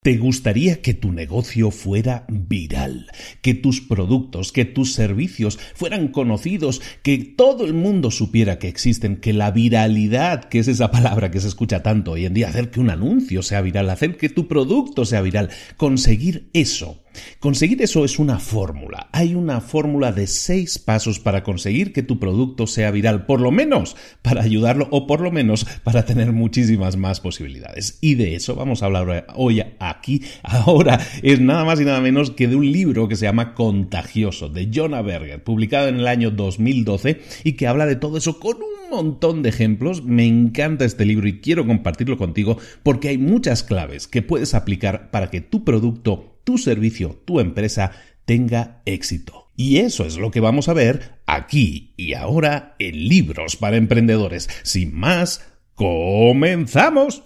¿Te gustaría que tu negocio fuera viral? Que tus productos, que tus servicios fueran conocidos, que todo el mundo supiera que existen, que la viralidad, que es esa palabra que se escucha tanto hoy en día, hacer que un anuncio sea viral, hacer que tu producto sea viral, conseguir eso Conseguir eso es una fórmula. Hay una fórmula de seis pasos para conseguir que tu producto sea viral, por lo menos para ayudarlo o por lo menos para tener muchísimas más posibilidades. Y de eso vamos a hablar hoy aquí. Ahora es nada más y nada menos que de un libro que se llama Contagioso de Jonah Berger, publicado en el año 2012 y que habla de todo eso con un montón de ejemplos. Me encanta este libro y quiero compartirlo contigo porque hay muchas claves que puedes aplicar para que tu producto tu servicio, tu empresa tenga éxito. Y eso es lo que vamos a ver aquí y ahora en Libros para Emprendedores. Sin más, comenzamos.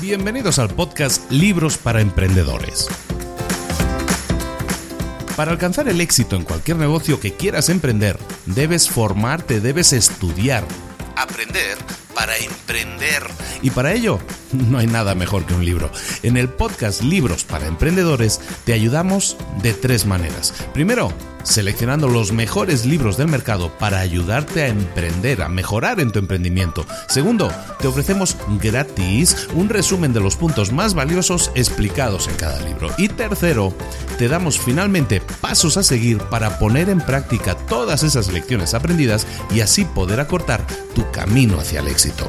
Bienvenidos al podcast Libros para Emprendedores. Para alcanzar el éxito en cualquier negocio que quieras emprender, debes formarte, debes estudiar, aprender para emprender. Y para ello, no hay nada mejor que un libro. En el podcast Libros para Emprendedores te ayudamos de tres maneras. Primero, seleccionando los mejores libros del mercado para ayudarte a emprender, a mejorar en tu emprendimiento. Segundo, te ofrecemos gratis un resumen de los puntos más valiosos explicados en cada libro. Y tercero, te damos finalmente pasos a seguir para poner en práctica todas esas lecciones aprendidas y así poder acortar tu camino hacia el éxito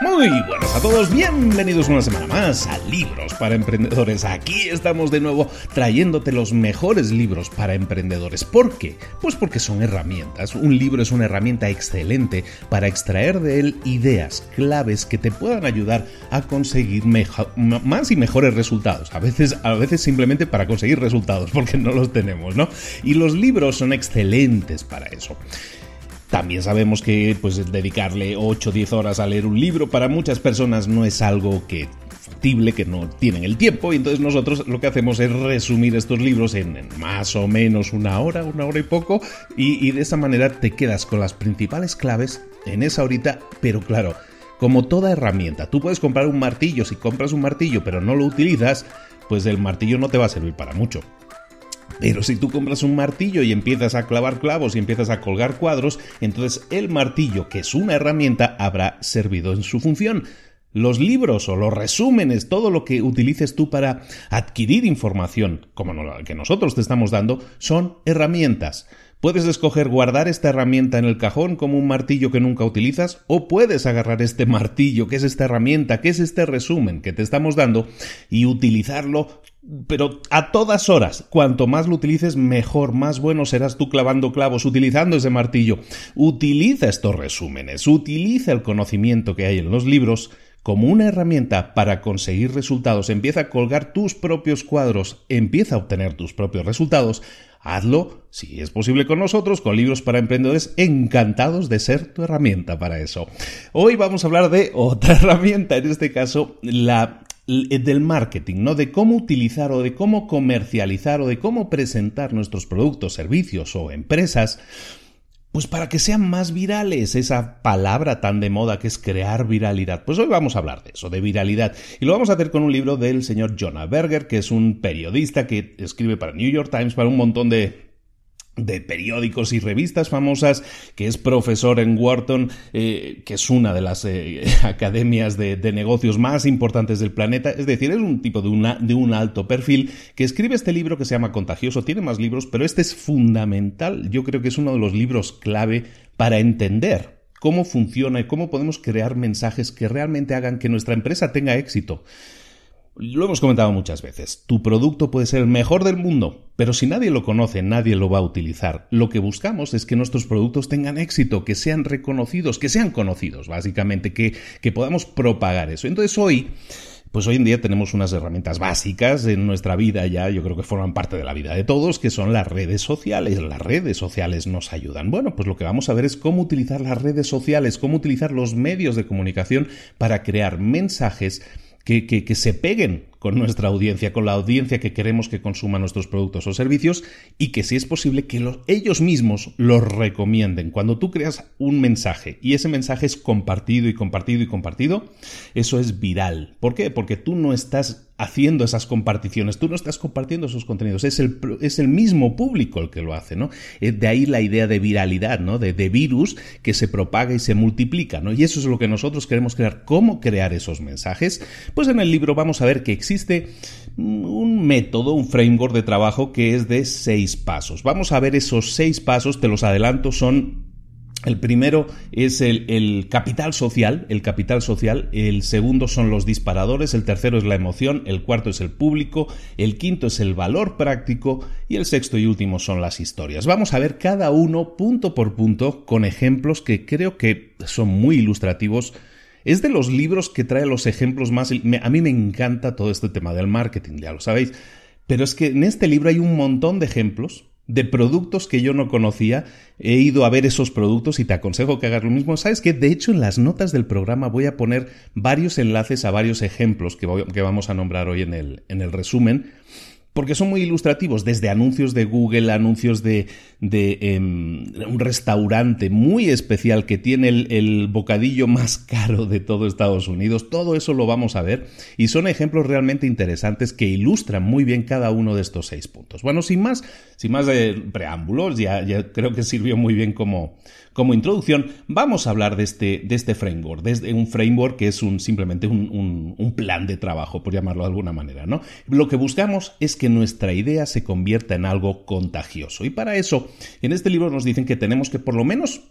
Muy buenas a todos, bienvenidos una semana más a Libros para Emprendedores. Aquí estamos de nuevo trayéndote los mejores libros para emprendedores. ¿Por qué? Pues porque son herramientas. Un libro es una herramienta excelente para extraer de él ideas, claves que te puedan ayudar a conseguir más y mejores resultados. A veces, a veces simplemente para conseguir resultados, porque no los tenemos, ¿no? Y los libros son excelentes para eso. También sabemos que pues, dedicarle 8 o 10 horas a leer un libro para muchas personas no es algo que factible, que no tienen el tiempo, y entonces nosotros lo que hacemos es resumir estos libros en, más o menos una hora, una hora y poco, y, y de esa manera te quedas con las principales claves en esa horita, pero claro, como toda herramienta, tú puedes comprar un martillo, si compras un martillo pero no lo utilizas, pues el martillo no te va a servir para mucho. Pero si tú compras un martillo y empiezas a clavar clavos y empiezas a colgar cuadros, entonces el martillo, que es una herramienta, habrá servido en su función. Los libros o los resúmenes, todo lo que utilices tú para adquirir información, como la que nosotros te estamos dando, son herramientas. Puedes escoger guardar esta herramienta en el cajón como un martillo que nunca utilizas o puedes agarrar este martillo, que es esta herramienta, que es este resumen que te estamos dando y utilizarlo pero a todas horas, cuanto más lo utilices, mejor, más bueno serás tú clavando clavos, utilizando ese martillo. Utiliza estos resúmenes, utiliza el conocimiento que hay en los libros como una herramienta para conseguir resultados. Empieza a colgar tus propios cuadros, empieza a obtener tus propios resultados Hazlo, si es posible con nosotros, con libros para emprendedores, encantados de ser tu herramienta para eso. Hoy vamos a hablar de otra herramienta, en este caso la del marketing, ¿no? De cómo utilizar o de cómo comercializar o de cómo presentar nuestros productos, servicios o empresas pues para que sean más virales, esa palabra tan de moda que es crear viralidad. Pues hoy vamos a hablar de eso, de viralidad. Y lo vamos a hacer con un libro del señor Jonah Berger, que es un periodista que escribe para New York Times, para un montón de de periódicos y revistas famosas, que es profesor en Wharton, eh, que es una de las eh, academias de, negocios más importantes del planeta. Es decir, es un tipo de, una, de un alto perfil que escribe este libro que se llama Contagioso. Tiene más libros, pero este es fundamental. Yo creo que es uno de los libros clave para entender cómo funciona y cómo podemos crear mensajes que realmente hagan que nuestra empresa tenga éxito. Lo hemos comentado muchas veces. Tu producto puede ser el mejor del mundo, pero si nadie lo conoce, nadie lo va a utilizar. Lo que buscamos es que nuestros productos tengan éxito, que sean reconocidos, que sean conocidos, básicamente, que, que podamos propagar eso. Entonces hoy, pues hoy en día tenemos unas herramientas básicas en nuestra vida ya, yo creo que forman parte de la vida de todos, que son las redes sociales. Las redes sociales nos ayudan. Bueno, pues lo que vamos a ver es cómo utilizar las redes sociales, cómo utilizar los medios de comunicación para crear mensajes que, que, se peguen con nuestra audiencia, con la audiencia que queremos que consuma nuestros productos o servicios y que si es posible que ellos mismos los recomienden. Cuando tú creas un mensaje y ese mensaje es compartido y compartido y compartido, eso es viral. ¿Por qué? Porque tú no estás haciendo esas comparticiones, tú no estás compartiendo esos contenidos, es el, es el mismo público el que lo hace, ¿no? Eh, de ahí la idea de viralidad, ¿no? De, de, virus que se propaga y se multiplica, ¿no? Y eso es lo que nosotros queremos crear. ¿Cómo crear esos mensajes? Pues en el libro vamos a ver que existe un método, un framework de trabajo que es de seis pasos. Vamos a ver esos seis pasos, te los adelanto, son el primero es el, capital social, el capital social, el segundo son los disparadores, el tercero es la emoción, el cuarto es el público, el quinto es el valor práctico y el sexto y último son las historias. Vamos a ver cada uno punto por punto con ejemplos que creo que son muy ilustrativos. Es de los libros que trae los ejemplos más... A mí me encanta todo este tema del marketing, ya lo sabéis. Pero es que en este libro hay un montón de ejemplos de productos que yo no conocía. He ido a ver esos productos y te aconsejo que hagas lo mismo. ¿Sabes que De hecho, en las notas del programa voy a poner varios enlaces a varios ejemplos que, que vamos a nombrar hoy en el, en el resumen porque son muy ilustrativos, desde anuncios de Google, anuncios de, de em, un restaurante muy especial que tiene el, bocadillo más caro de todo Estados Unidos, todo eso lo vamos a ver y son ejemplos realmente interesantes que ilustran muy bien cada uno de estos seis puntos. Bueno, sin más, sin más de preámbulos, ya creo que sirvió muy bien como, como introducción, vamos a hablar de este, de este framework, desde un framework que es un, simplemente un, un, plan de trabajo, por llamarlo de alguna manera. ¿no? Lo que buscamos es que nuestra idea se convierta en algo contagioso. Y para eso, en este libro nos dicen que tenemos que por lo menos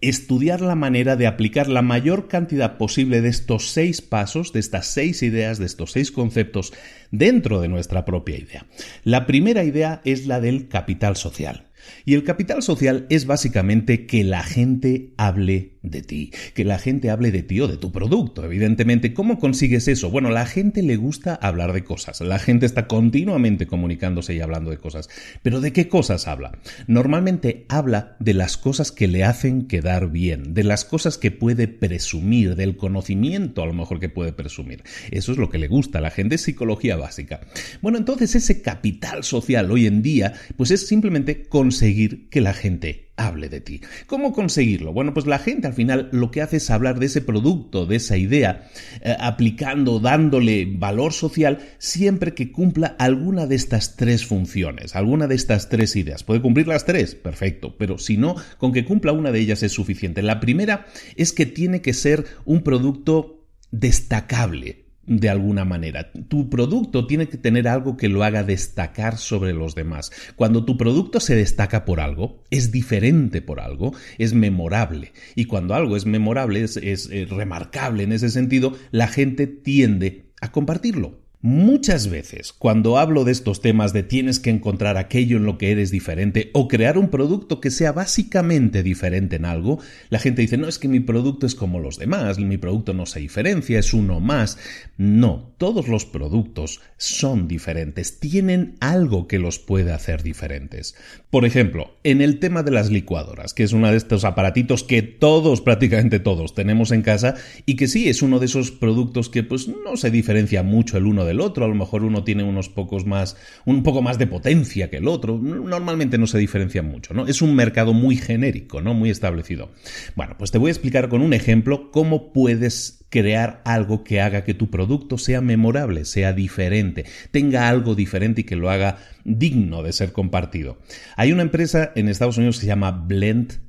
estudiar la manera de aplicar la mayor cantidad posible de estos seis pasos, de estas seis ideas, de estos seis conceptos dentro de nuestra propia idea. La primera idea es la del capital social. Y el capital social es básicamente que la gente hable de ti, que la gente hable de ti o de tu producto, evidentemente. ¿Cómo consigues eso? Bueno, la gente le gusta hablar de cosas, la gente está continuamente comunicándose y hablando de cosas, pero ¿de qué cosas habla? Normalmente habla de las cosas que le hacen quedar bien, de las cosas que puede presumir, del conocimiento a lo mejor que puede presumir. Eso es lo que le gusta a la gente, es psicología básica. Bueno, entonces ese capital social hoy en día, pues es simplemente conseguir que la gente hable de ti. ¿Cómo conseguirlo? Bueno, pues la gente al final lo que hace es hablar de ese producto, de esa idea, eh, aplicando, dándole valor social siempre que cumpla alguna de estas tres funciones, alguna de estas tres ideas. ¿Puede cumplir las tres? Perfecto, pero si no, con que cumpla una de ellas es suficiente. La primera es que tiene que ser un producto destacable, de alguna manera. Tu producto tiene que tener algo que lo haga destacar sobre los demás. Cuando tu producto se destaca por algo, es diferente por algo, es memorable. Y cuando algo es memorable, es, eh, remarcable en ese sentido, la gente tiende a compartirlo. Muchas veces, cuando hablo de estos temas de tienes que encontrar aquello en lo que eres diferente o crear un producto que sea básicamente diferente en algo, la gente dice, no, es que mi producto es como los demás, mi producto no se diferencia, es uno más. No, todos los productos son diferentes, tienen algo que los puede hacer diferentes. Por ejemplo, en el tema de las licuadoras, que es uno de estos aparatitos que todos, prácticamente todos, tenemos en casa y que sí es uno de esos productos que pues no se diferencia mucho el uno del otro, a lo mejor uno tiene unos pocos más, un poco más de potencia que el otro, normalmente no se diferencian mucho, ¿no? Es un mercado muy genérico, ¿no? Muy establecido. Bueno, pues te voy a explicar con un ejemplo cómo puedes crear algo que haga que tu producto sea memorable, sea diferente, tenga algo diferente y que lo haga digno de ser compartido. Hay una empresa en Estados Unidos que se llama Blend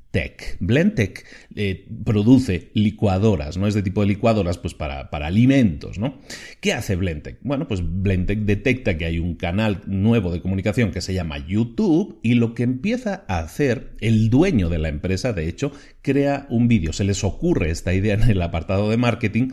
Blendtec. Eh, produce licuadoras, ¿no? Es de tipo de licuadoras pues para, para alimentos, ¿no? ¿Qué hace Blendtec? Bueno, pues Blendtec detecta que hay un canal nuevo de comunicación que se llama YouTube y lo que empieza a hacer el dueño de la empresa, de hecho, crea un vídeo. Se les ocurre esta idea en el apartado de marketing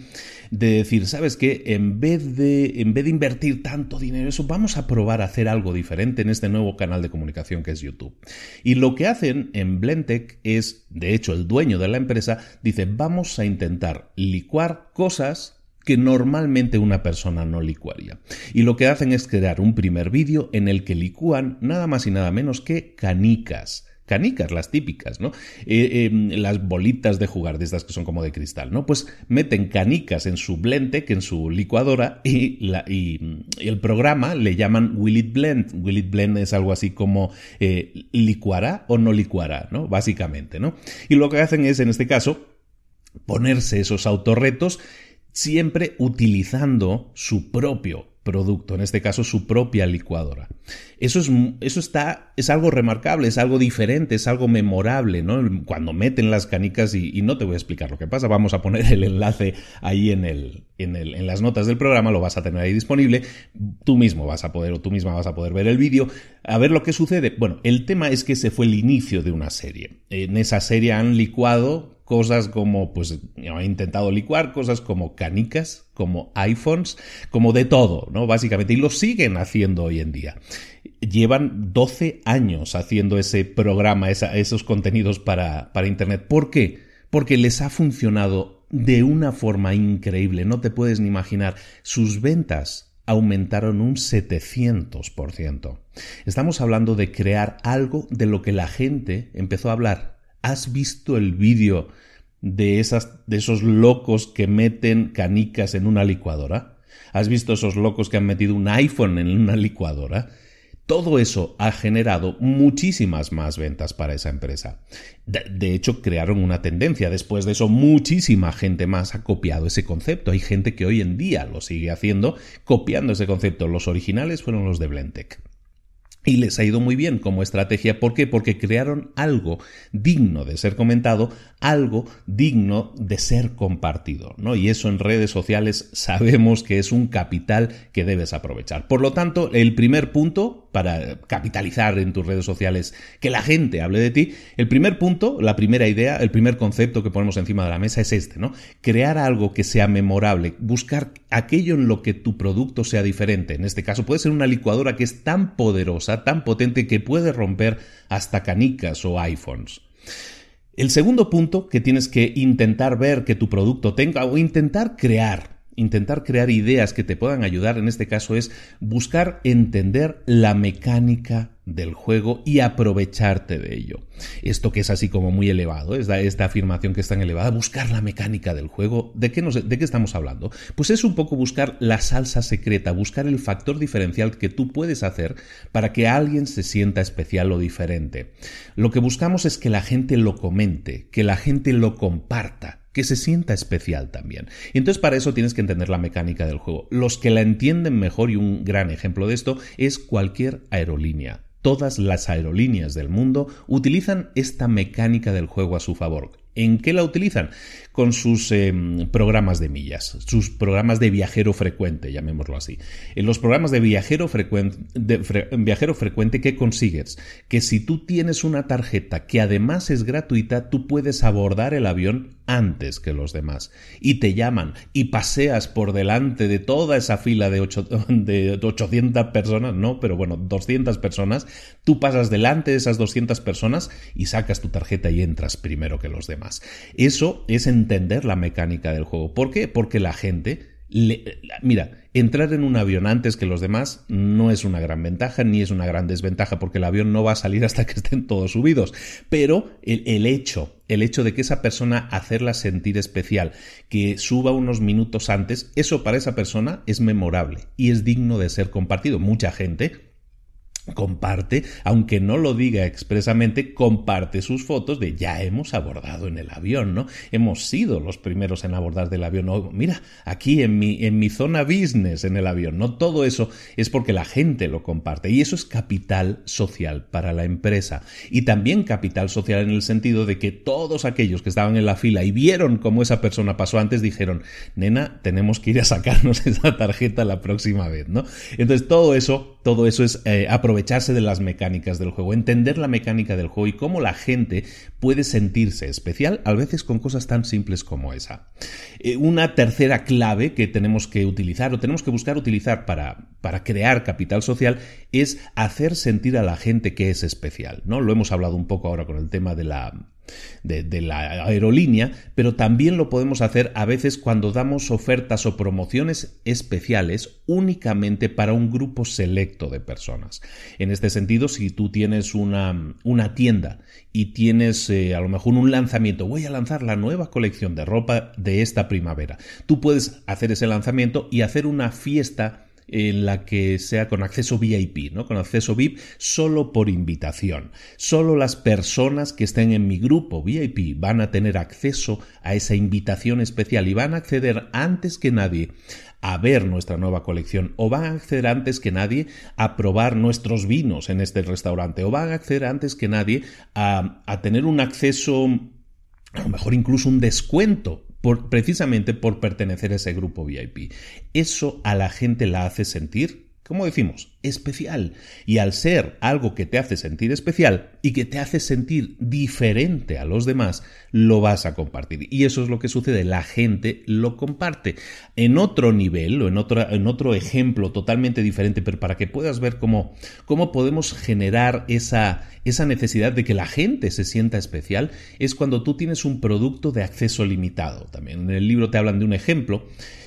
de decir, ¿sabes qué? En vez de, en vez de invertir tanto dinero en eso, vamos a probar a hacer algo diferente en este nuevo canal de comunicación que es YouTube. Y lo que hacen en Blendtec es, de hecho, el dueño de la empresa dice, vamos a intentar licuar cosas que normalmente una persona no licuaría. Y lo que hacen es crear un primer vídeo en el que licúan nada más y nada menos que canicas canicas, las típicas, ¿no? Eh, em, las bolitas de jugar, de estas que son como de cristal, ¿no? Pues meten canicas en su blend, que en su licuadora, y, la, y, el programa le llaman Will It Blend. Will It Blend es algo así como eh, licuará o no licuará, ¿no? Básicamente, ¿no? Y lo que hacen es, en este caso, ponerse esos autorretos siempre utilizando su propio producto, en este caso su propia licuadora. Eso es, eso está, es algo remarcable, es algo diferente, es algo memorable, ¿no? Cuando meten las canicas y, no te voy a explicar lo que pasa, vamos a poner el enlace ahí en, el, en, el, en las notas del programa, lo vas a tener ahí disponible, tú mismo vas a poder o tú misma vas a poder ver el vídeo, a ver lo que sucede. Bueno, el tema es que ese fue el inicio de una serie. En esa serie han licuado cosas como, pues, he intentado licuar cosas como canicas, como iPhones, como de todo, ¿no? Básicamente, y lo siguen haciendo hoy en día. Llevan 12 años haciendo ese programa, esos contenidos para, para Internet. ¿Por qué? Porque les ha funcionado de una forma increíble, no te puedes ni imaginar. Sus ventas aumentaron un 700%. Estamos hablando de crear algo de lo que la gente empezó a hablar ¿Has visto el vídeo de, esos locos que meten canicas en una licuadora? ¿Has visto esos locos que han metido un iPhone en una licuadora? Todo eso ha generado muchísimas más ventas para esa empresa. De, de, hecho, crearon una tendencia. Después de eso, muchísima gente más ha copiado ese concepto. Hay gente que hoy en día lo sigue haciendo, copiando ese concepto. Los originales fueron los de Blendtec. Y les ha ido muy bien como estrategia. ¿Por qué? Porque crearon algo digno de ser comentado, algo digno de ser compartido. ¿no? Y eso en redes sociales sabemos que es un capital que debes aprovechar. Por lo tanto, el primer punto para capitalizar en tus redes sociales, que la gente hable de ti, el primer punto, la primera idea, el primer concepto que ponemos encima de la mesa es este, ¿no? Crear algo que sea memorable, buscar aquello en lo que tu producto sea diferente. En este caso puede ser una licuadora que es tan poderosa, tan potente que puede romper hasta canicas o iPhones. El segundo punto que tienes que intentar ver que tu producto tenga o intentar crear, intentar crear ideas que te puedan ayudar en este caso es buscar entender la mecánica del juego y aprovecharte de ello. Esto que es así como muy elevado, esta, esta afirmación que es tan elevada, buscar la mecánica del juego, ¿de qué, ¿de qué estamos hablando? Pues es un poco buscar la salsa secreta, buscar el factor diferencial que tú puedes hacer para que alguien se sienta especial o diferente. Lo que buscamos es que la gente lo comente, que la gente lo comparta que se sienta especial también. Y entonces para eso tienes que entender la mecánica del juego. Los que la entienden mejor y un gran ejemplo de esto es cualquier aerolínea. Todas las aerolíneas del mundo utilizan esta mecánica del juego a su favor. ¿En qué la utilizan? Con sus em, programas de millas, sus programas de viajero frecuente, llamémoslo así. En los programas de viajero, frecuente, viajero frecuente, ¿qué consigues? Que si tú tienes una tarjeta que además es gratuita, tú puedes abordar el avión antes que los demás. Y te llaman y paseas por delante de toda esa fila de, de 800 personas, no, pero bueno, 200 personas, tú pasas delante de esas 200 personas y sacas tu tarjeta y entras primero que los demás. Eso es entender la mecánica del juego. ¿Por qué? Porque la gente... mira, entrar en un avión antes que los demás no es una gran ventaja ni es una gran desventaja porque el avión no va a salir hasta que estén todos subidos. Pero el, el hecho, el hecho de que esa persona hacerla sentir especial, que suba unos minutos antes, eso para esa persona es memorable y es digno de ser compartido. Mucha gente comparte, aunque no lo diga expresamente, comparte sus fotos de ya hemos abordado en el avión, ¿no? Hemos sido los primeros en abordar del avión. mira, aquí en mi, en mi zona business en el avión, ¿no? Todo eso es porque la gente lo comparte y eso es capital social para la empresa y también capital social en el sentido de que todos aquellos que estaban en la fila y vieron cómo esa persona pasó antes dijeron, nena, tenemos que ir a sacarnos esa tarjeta la próxima vez, ¿no? Entonces todo eso, todo eso es eh, aprovecharse de las mecánicas del juego, entender la mecánica del juego y cómo la gente puede sentirse especial, a veces con cosas tan simples como esa. Eh, una tercera clave que tenemos que utilizar o tenemos que buscar utilizar para, para crear capital social es hacer sentir a la gente que es especial. ¿no? Lo hemos hablado un poco ahora con el tema de la, de, la aerolínea, pero también lo podemos hacer a veces cuando damos ofertas o promociones especiales únicamente para un grupo selecto de personas. En este sentido, si tú tienes una, una tienda y tienes eh, a lo mejor un lanzamiento, voy a lanzar la nueva colección de ropa de esta primavera, tú puedes hacer ese lanzamiento y hacer una fiesta en la que sea con acceso VIP, ¿no? Con acceso VIP solo por invitación. Solo las personas que estén en mi grupo VIP van a tener acceso a esa invitación especial y van a acceder antes que nadie a ver nuestra nueva colección o van a acceder antes que nadie a probar nuestros vinos en este restaurante o van a acceder antes que nadie a, a tener un acceso a lo mejor incluso un descuento precisamente por pertenecer a ese grupo VIP. Eso a la gente la hace sentir, como decimos, especial. Y al ser algo que te hace sentir especial y que te hace sentir diferente a los demás, lo vas a compartir. Y eso es lo que sucede, la gente lo comparte. En otro nivel o en otro, en otro ejemplo totalmente diferente, pero para que puedas ver cómo, cómo podemos generar esa, esa necesidad de que la gente se sienta especial, es cuando tú tienes un producto de acceso limitado. También en el libro te hablan de un ejemplo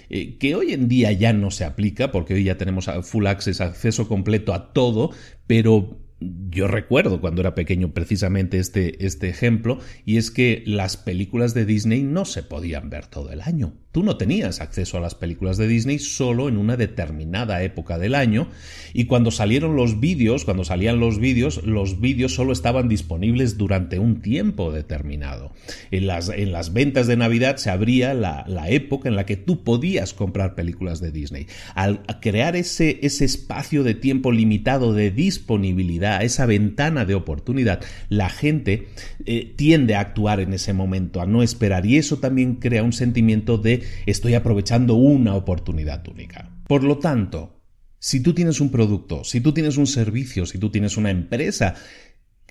eh, que hoy en día ya no se aplica porque hoy ya tenemos full access, acceso completo a todo, pero yo recuerdo cuando era pequeño precisamente este, este ejemplo, y es que las películas de Disney no se podían ver todo el año. Tú no tenías acceso a las películas de Disney solo en una determinada época del año, y cuando salieron los vídeos, cuando salían los vídeos, los vídeos solo estaban disponibles durante un tiempo determinado. En las, en las ventas de Navidad se abría la, la época en la que tú podías comprar películas de Disney. Al crear ese, ese espacio de tiempo limitado de disponibilidad, esa ventana de oportunidad, la gente eh, tiende a actuar en ese momento, a no esperar. Y eso también crea un sentimiento de estoy aprovechando una oportunidad única. Por lo tanto, si tú tienes un producto, si tú tienes un servicio, si tú tienes una empresa,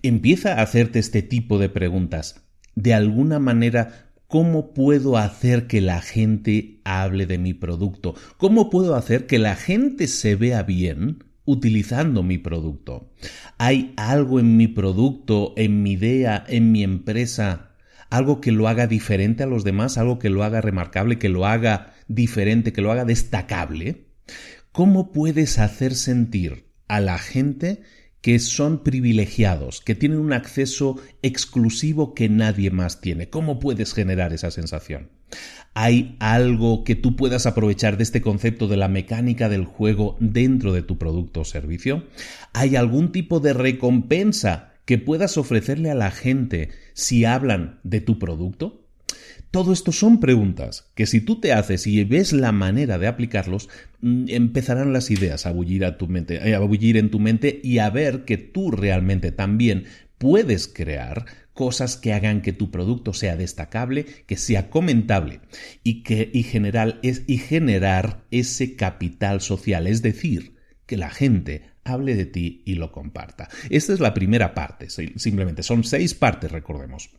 empieza a hacerte este tipo de preguntas. De alguna manera, ¿cómo puedo hacer que la gente hable de mi producto? ¿Cómo puedo hacer que la gente se vea bien utilizando mi producto? ¿Hay algo en mi producto, en mi idea, en mi empresa, algo que lo haga diferente a los demás, algo que lo haga remarcable, que lo haga diferente, que lo haga destacable? ¿Cómo puedes hacer sentir a la gente que son privilegiados, que tienen un acceso exclusivo que nadie más tiene. ¿Cómo puedes generar esa sensación? ¿Hay algo que tú puedas aprovechar de este concepto de la mecánica del juego dentro de tu producto o servicio? ¿Hay algún tipo de recompensa que puedas ofrecerle a la gente si hablan de tu producto? Todo esto son preguntas que si tú te haces y ves la manera de aplicarlos, mm, empezarán las ideas a bullir, a tu mente, eh, a bullir en tu mente y a ver que tú realmente también puedes crear cosas que hagan que tu producto sea destacable, que sea comentable y que y general es y generar ese capital social, es decir, que la gente hable de ti y lo comparta. Esta es la primera parte, simplemente son seis partes, recordemos.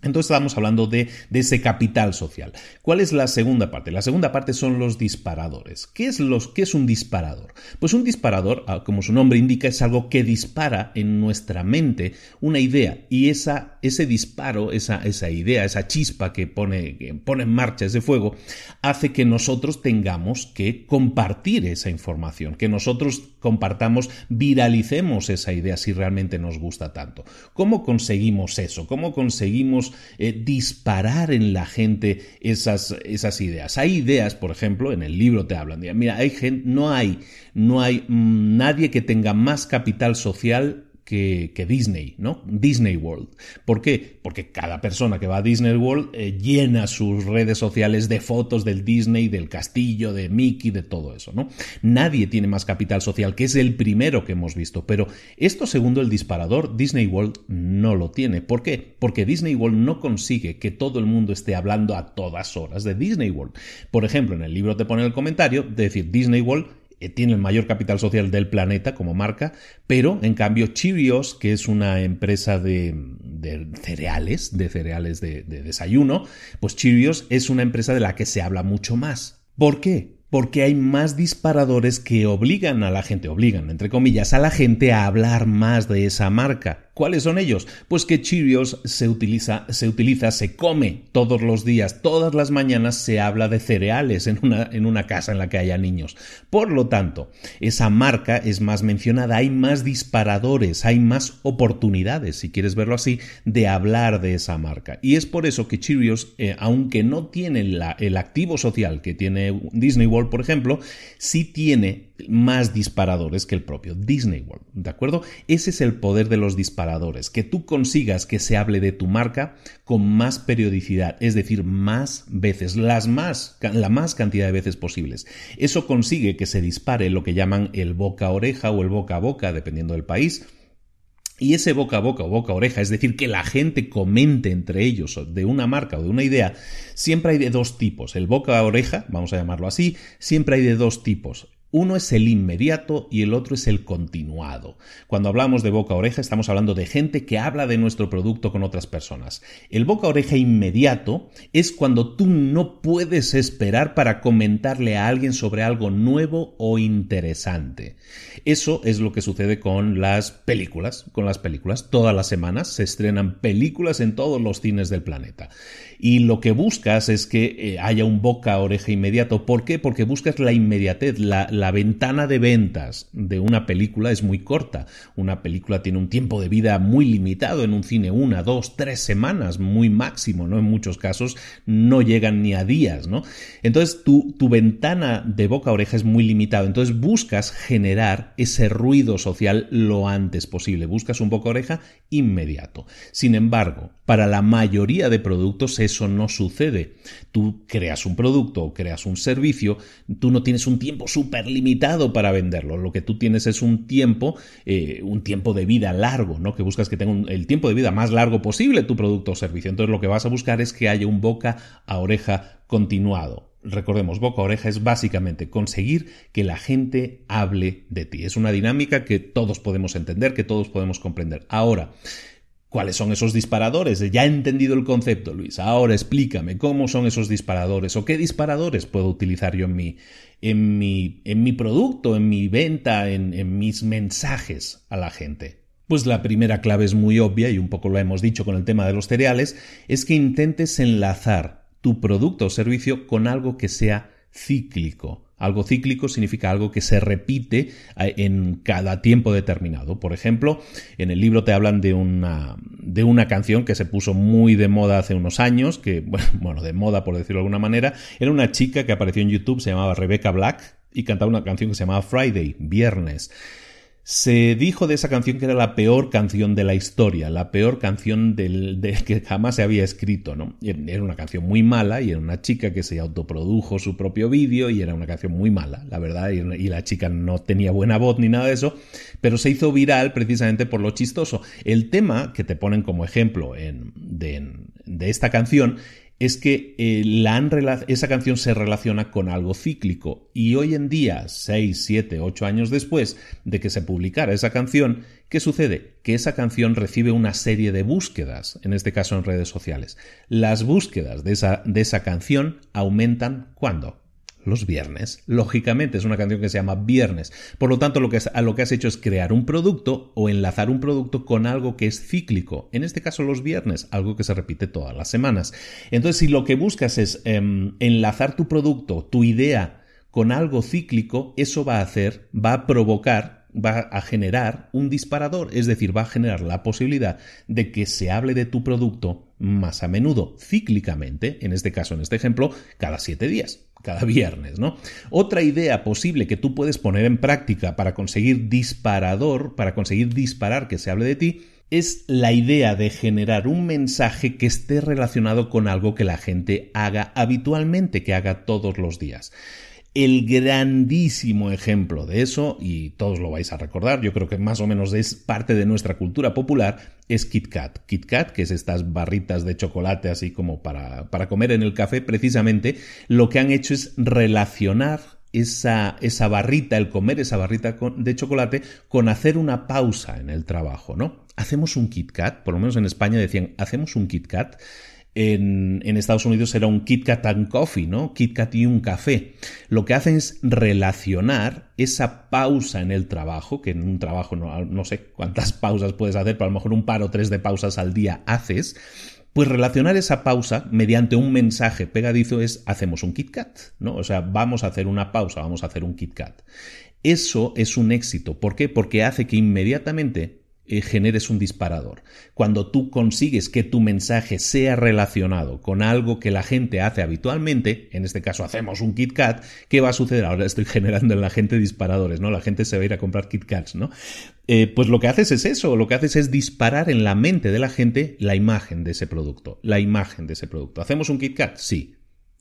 Entonces estamos hablando de, ese capital social. ¿Cuál es la segunda parte? La segunda parte son los disparadores. ¿Qué es, los, qué es un disparador? Pues un disparador, ah, como su nombre indica, es algo que dispara en nuestra mente una idea y esa, ese disparo, esa, esa idea, esa chispa que pone, que pone en marcha ese fuego, hace que nosotros tengamos que compartir esa información, que nosotros compartamos, viralicemos esa idea si realmente nos gusta tanto. ¿Cómo conseguimos eso? ¿Cómo conseguimos eh, disparar en la gente esas, esas ideas. Hay ideas, por ejemplo, en el libro te hablan, mira, hay gente, no hay, no hay mm, nadie que tenga más capital social que, Disney, ¿no? Disney World. ¿Por qué? Porque cada persona que va a Disney World eh, llena sus redes sociales de fotos del Disney, del castillo, de Mickey, de todo eso, ¿no? Nadie tiene más capital social, que es el primero que hemos visto. Pero esto, segundo el disparador, Disney World no lo tiene. ¿Por qué? Porque Disney World no consigue que todo el mundo esté hablando a todas horas de Disney World. Por ejemplo, en el libro te pone el comentario de decir Disney World tiene el mayor capital social del planeta como marca, pero en cambio Cheerios, que es una empresa de, cereales, de cereales de, de desayuno, pues Cheerios es una empresa de la que se habla mucho más. ¿Por qué? porque hay más disparadores que obligan a la gente, obligan, entre comillas, a la gente a hablar más de esa marca. ¿Cuáles son ellos? Pues que Cheerios se utiliza, se utiliza, se come todos los días, todas las mañanas se habla de cereales en una, en una casa en la que haya niños. Por lo tanto, esa marca es más mencionada, hay más disparadores, hay más oportunidades, si quieres verlo así, de hablar de esa marca. Y es por eso que Cheerios, eh, aunque no tiene el activo social que tiene Disney World, por ejemplo, sí tiene más disparadores que el propio Disney World, ¿de acuerdo? Ese es el poder de los disparadores, que tú consigas que se hable de tu marca con más periodicidad, es decir, más veces, las más, la más cantidad de veces posibles. Eso consigue que se dispare lo que llaman el boca a oreja o el boca a boca, dependiendo del país, y ese boca a boca o boca a oreja, es decir, que la gente comente entre ellos de una marca o de una idea, siempre hay de dos tipos. El boca a oreja, vamos a llamarlo así, siempre hay de dos tipos. Uno es el inmediato y el otro es el continuado. Cuando hablamos de boca a oreja estamos hablando de gente que habla de nuestro producto con otras personas. El boca a oreja inmediato es cuando tú no puedes esperar para comentarle a alguien sobre algo nuevo o interesante. Eso es lo que sucede con las películas. Con las películas, todas las semanas se estrenan películas en todos los cines del planeta y lo que buscas es que eh, haya un boca a oreja inmediato. ¿Por qué? Porque buscas la inmediatez, la, la, ventana de ventas de una película es muy corta. Una película tiene un tiempo de vida muy limitado en un cine, una, dos, tres semanas, muy máximo, ¿no? En muchos casos no llegan ni a días, ¿no? Entonces tu, tu ventana de boca a oreja es muy limitada. Entonces buscas generar ese ruido social lo antes posible. Buscas un boca a oreja inmediato. Sin embargo, para la mayoría de productos eso no sucede. Tú creas un producto o creas un servicio, tú no tienes un tiempo súper limitado para venderlo. Lo que tú tienes es un tiempo, eh, un tiempo de vida largo, ¿no? Que buscas que tenga el tiempo de vida más largo posible tu producto o servicio. Entonces lo que vas a buscar es que haya un boca a oreja continuado. Recordemos, boca a oreja es básicamente conseguir que la gente hable de ti. Es una dinámica que todos podemos entender, que todos podemos comprender. Ahora, ¿Cuáles son esos disparadores? Ya he entendido el concepto, Luis. Ahora explícame cómo son esos disparadores o qué disparadores puedo utilizar yo en mi, en mi, en mi producto, en mi venta, en, en mis mensajes a la gente. Pues la primera clave es muy obvia y un poco lo hemos dicho con el tema de los cereales, es que intentes enlazar tu producto o servicio con algo que sea cíclico, Algo cíclico significa algo que se repite eh, en cada tiempo determinado. Por ejemplo, en el libro te hablan de una, de una canción que se puso muy de moda hace unos años, que, bueno, de moda por decirlo de alguna manera, era una chica que apareció en YouTube, se llamaba Rebecca Black, y cantaba una canción que se llamaba Friday, Viernes. Se dijo de esa canción que era la peor canción de la historia, la peor canción del, de, que jamás se había escrito, ¿no? Era una canción muy mala y era una chica que se autoprodujo su propio vídeo y era una canción muy mala, la verdad, y, la chica no tenía buena voz ni nada de eso, pero se hizo viral precisamente por lo chistoso. El tema que te ponen como ejemplo en, de esta canción es que eh, la esa canción se relaciona con algo cíclico y hoy en día, 6, 7, 8 años después de que se publicara esa canción, ¿qué sucede? Que esa canción recibe una serie de búsquedas, en este caso en redes sociales. Las búsquedas de esa, de esa canción aumentan ¿cuándo? Los viernes. Lógicamente es una canción que se llama Viernes. Por lo tanto, lo que, has hecho es crear un producto o enlazar un producto con algo que es cíclico. En este caso, los viernes, algo que se repite todas las semanas. Entonces, si lo que buscas es em, enlazar tu producto, tu idea, con algo cíclico, eso va a hacer, va a provocar va a generar un disparador, es decir, va a generar la posibilidad de que se hable de tu producto más a menudo, cíclicamente, en este caso, en este ejemplo, cada siete días cada viernes, ¿no? Otra idea posible que tú puedes poner en práctica para conseguir disparador, para conseguir disparar que se hable de ti, es la idea de generar un mensaje que esté relacionado con algo que la gente haga habitualmente, que haga todos los días. El grandísimo ejemplo de eso, y todos lo vais a recordar, yo creo que más o menos es parte de nuestra cultura popular, es Kit Kat. Kit Kat, que es estas barritas de chocolate así como para, para comer en el café, precisamente lo que han hecho es relacionar esa, esa, barrita, el comer esa barrita de chocolate, con hacer una pausa en el trabajo, ¿no? Hacemos un Kit Kat, por lo menos en España decían, hacemos un Kit Kat en, Estados Unidos era un Kit Kat and Coffee, ¿no? Kit Kat y un café. Lo que hacen es relacionar esa pausa en el trabajo, que en un trabajo no, sé cuántas pausas puedes hacer, pero a lo mejor un par o tres de pausas al día haces, pues relacionar esa pausa mediante un mensaje pegadizo es hacemos un Kit Kat, ¿no? O sea, vamos a hacer una pausa, vamos a hacer un Kit Kat. Eso es un éxito. ¿Por qué? Porque hace que inmediatamente eh, generes un disparador. Cuando tú consigues que tu mensaje sea relacionado con algo que la gente hace habitualmente, en este caso hacemos un Kit Kat, ¿qué va a suceder? Ahora estoy generando en la gente disparadores, ¿no? La gente se va a ir a comprar Kit Kats, ¿no? Eh, pues lo que haces es eso, lo que haces es disparar en la mente de la gente la imagen de ese producto, la imagen de ese producto. ¿Hacemos un Kit Kat? Sí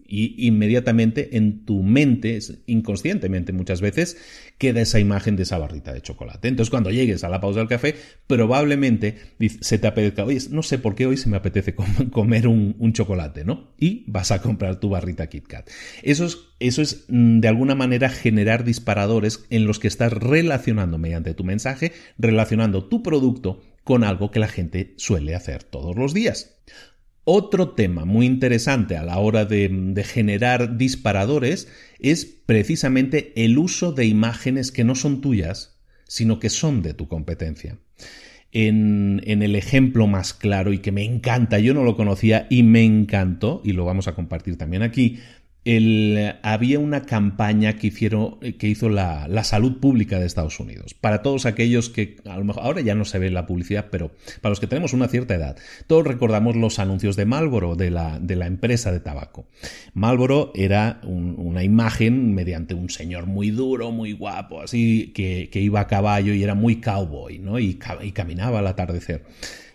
y inmediatamente en tu mente, inconscientemente muchas veces, queda esa imagen de esa barrita de chocolate. Entonces cuando llegues a la pausa del café, probablemente se te apetezca, oye, no sé por qué hoy se me apetece comer un, chocolate, ¿no? Y vas a comprar tu barrita KitKat. Eso es, eso es mm, de alguna manera generar disparadores en los que estás relacionando mediante tu mensaje, relacionando tu producto con algo que la gente suele hacer todos los días. Otro tema muy interesante a la hora de, generar disparadores es precisamente el uso de imágenes que no son tuyas, sino que son de tu competencia. En, en, el ejemplo más claro y que me encanta, yo no lo conocía y me encantó, y lo vamos a compartir también aquí, había una campaña que, hizo la, salud pública de Estados Unidos. Para todos aquellos que, a lo mejor ahora ya no se ve la publicidad, pero para los que tenemos una cierta edad, todos recordamos los anuncios de Marlboro, de la, empresa de tabaco. Marlboro era una imagen mediante un señor muy duro, muy guapo, así, que, iba a caballo y era muy cowboy, ¿no? y caminaba al atardecer.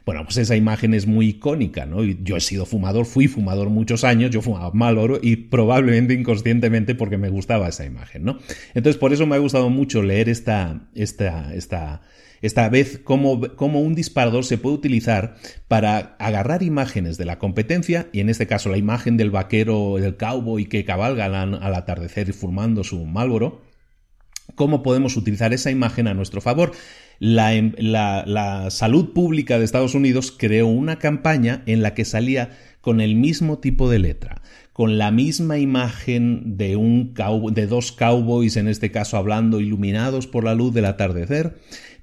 Bueno, pues esa imagen es muy icónica, ¿no? Yo he sido fumador, fui fumador muchos años, yo fumaba Malboro y probablemente inconscientemente porque me gustaba esa imagen, ¿no? Entonces, por eso me ha gustado mucho leer esta, esta, esta, esta vez cómo, cómo, un disparador se puede utilizar para agarrar imágenes de la competencia, y en este caso la imagen del vaquero, del cowboy que cabalga al, atardecer fumando su Malboro, cómo podemos utilizar esa imagen a nuestro favor. Em, la, salud pública de Estados Unidos creó una campaña en la que salía con el mismo tipo de letra, con la misma imagen de, un de dos cowboys, en este caso hablando iluminados por la luz del atardecer,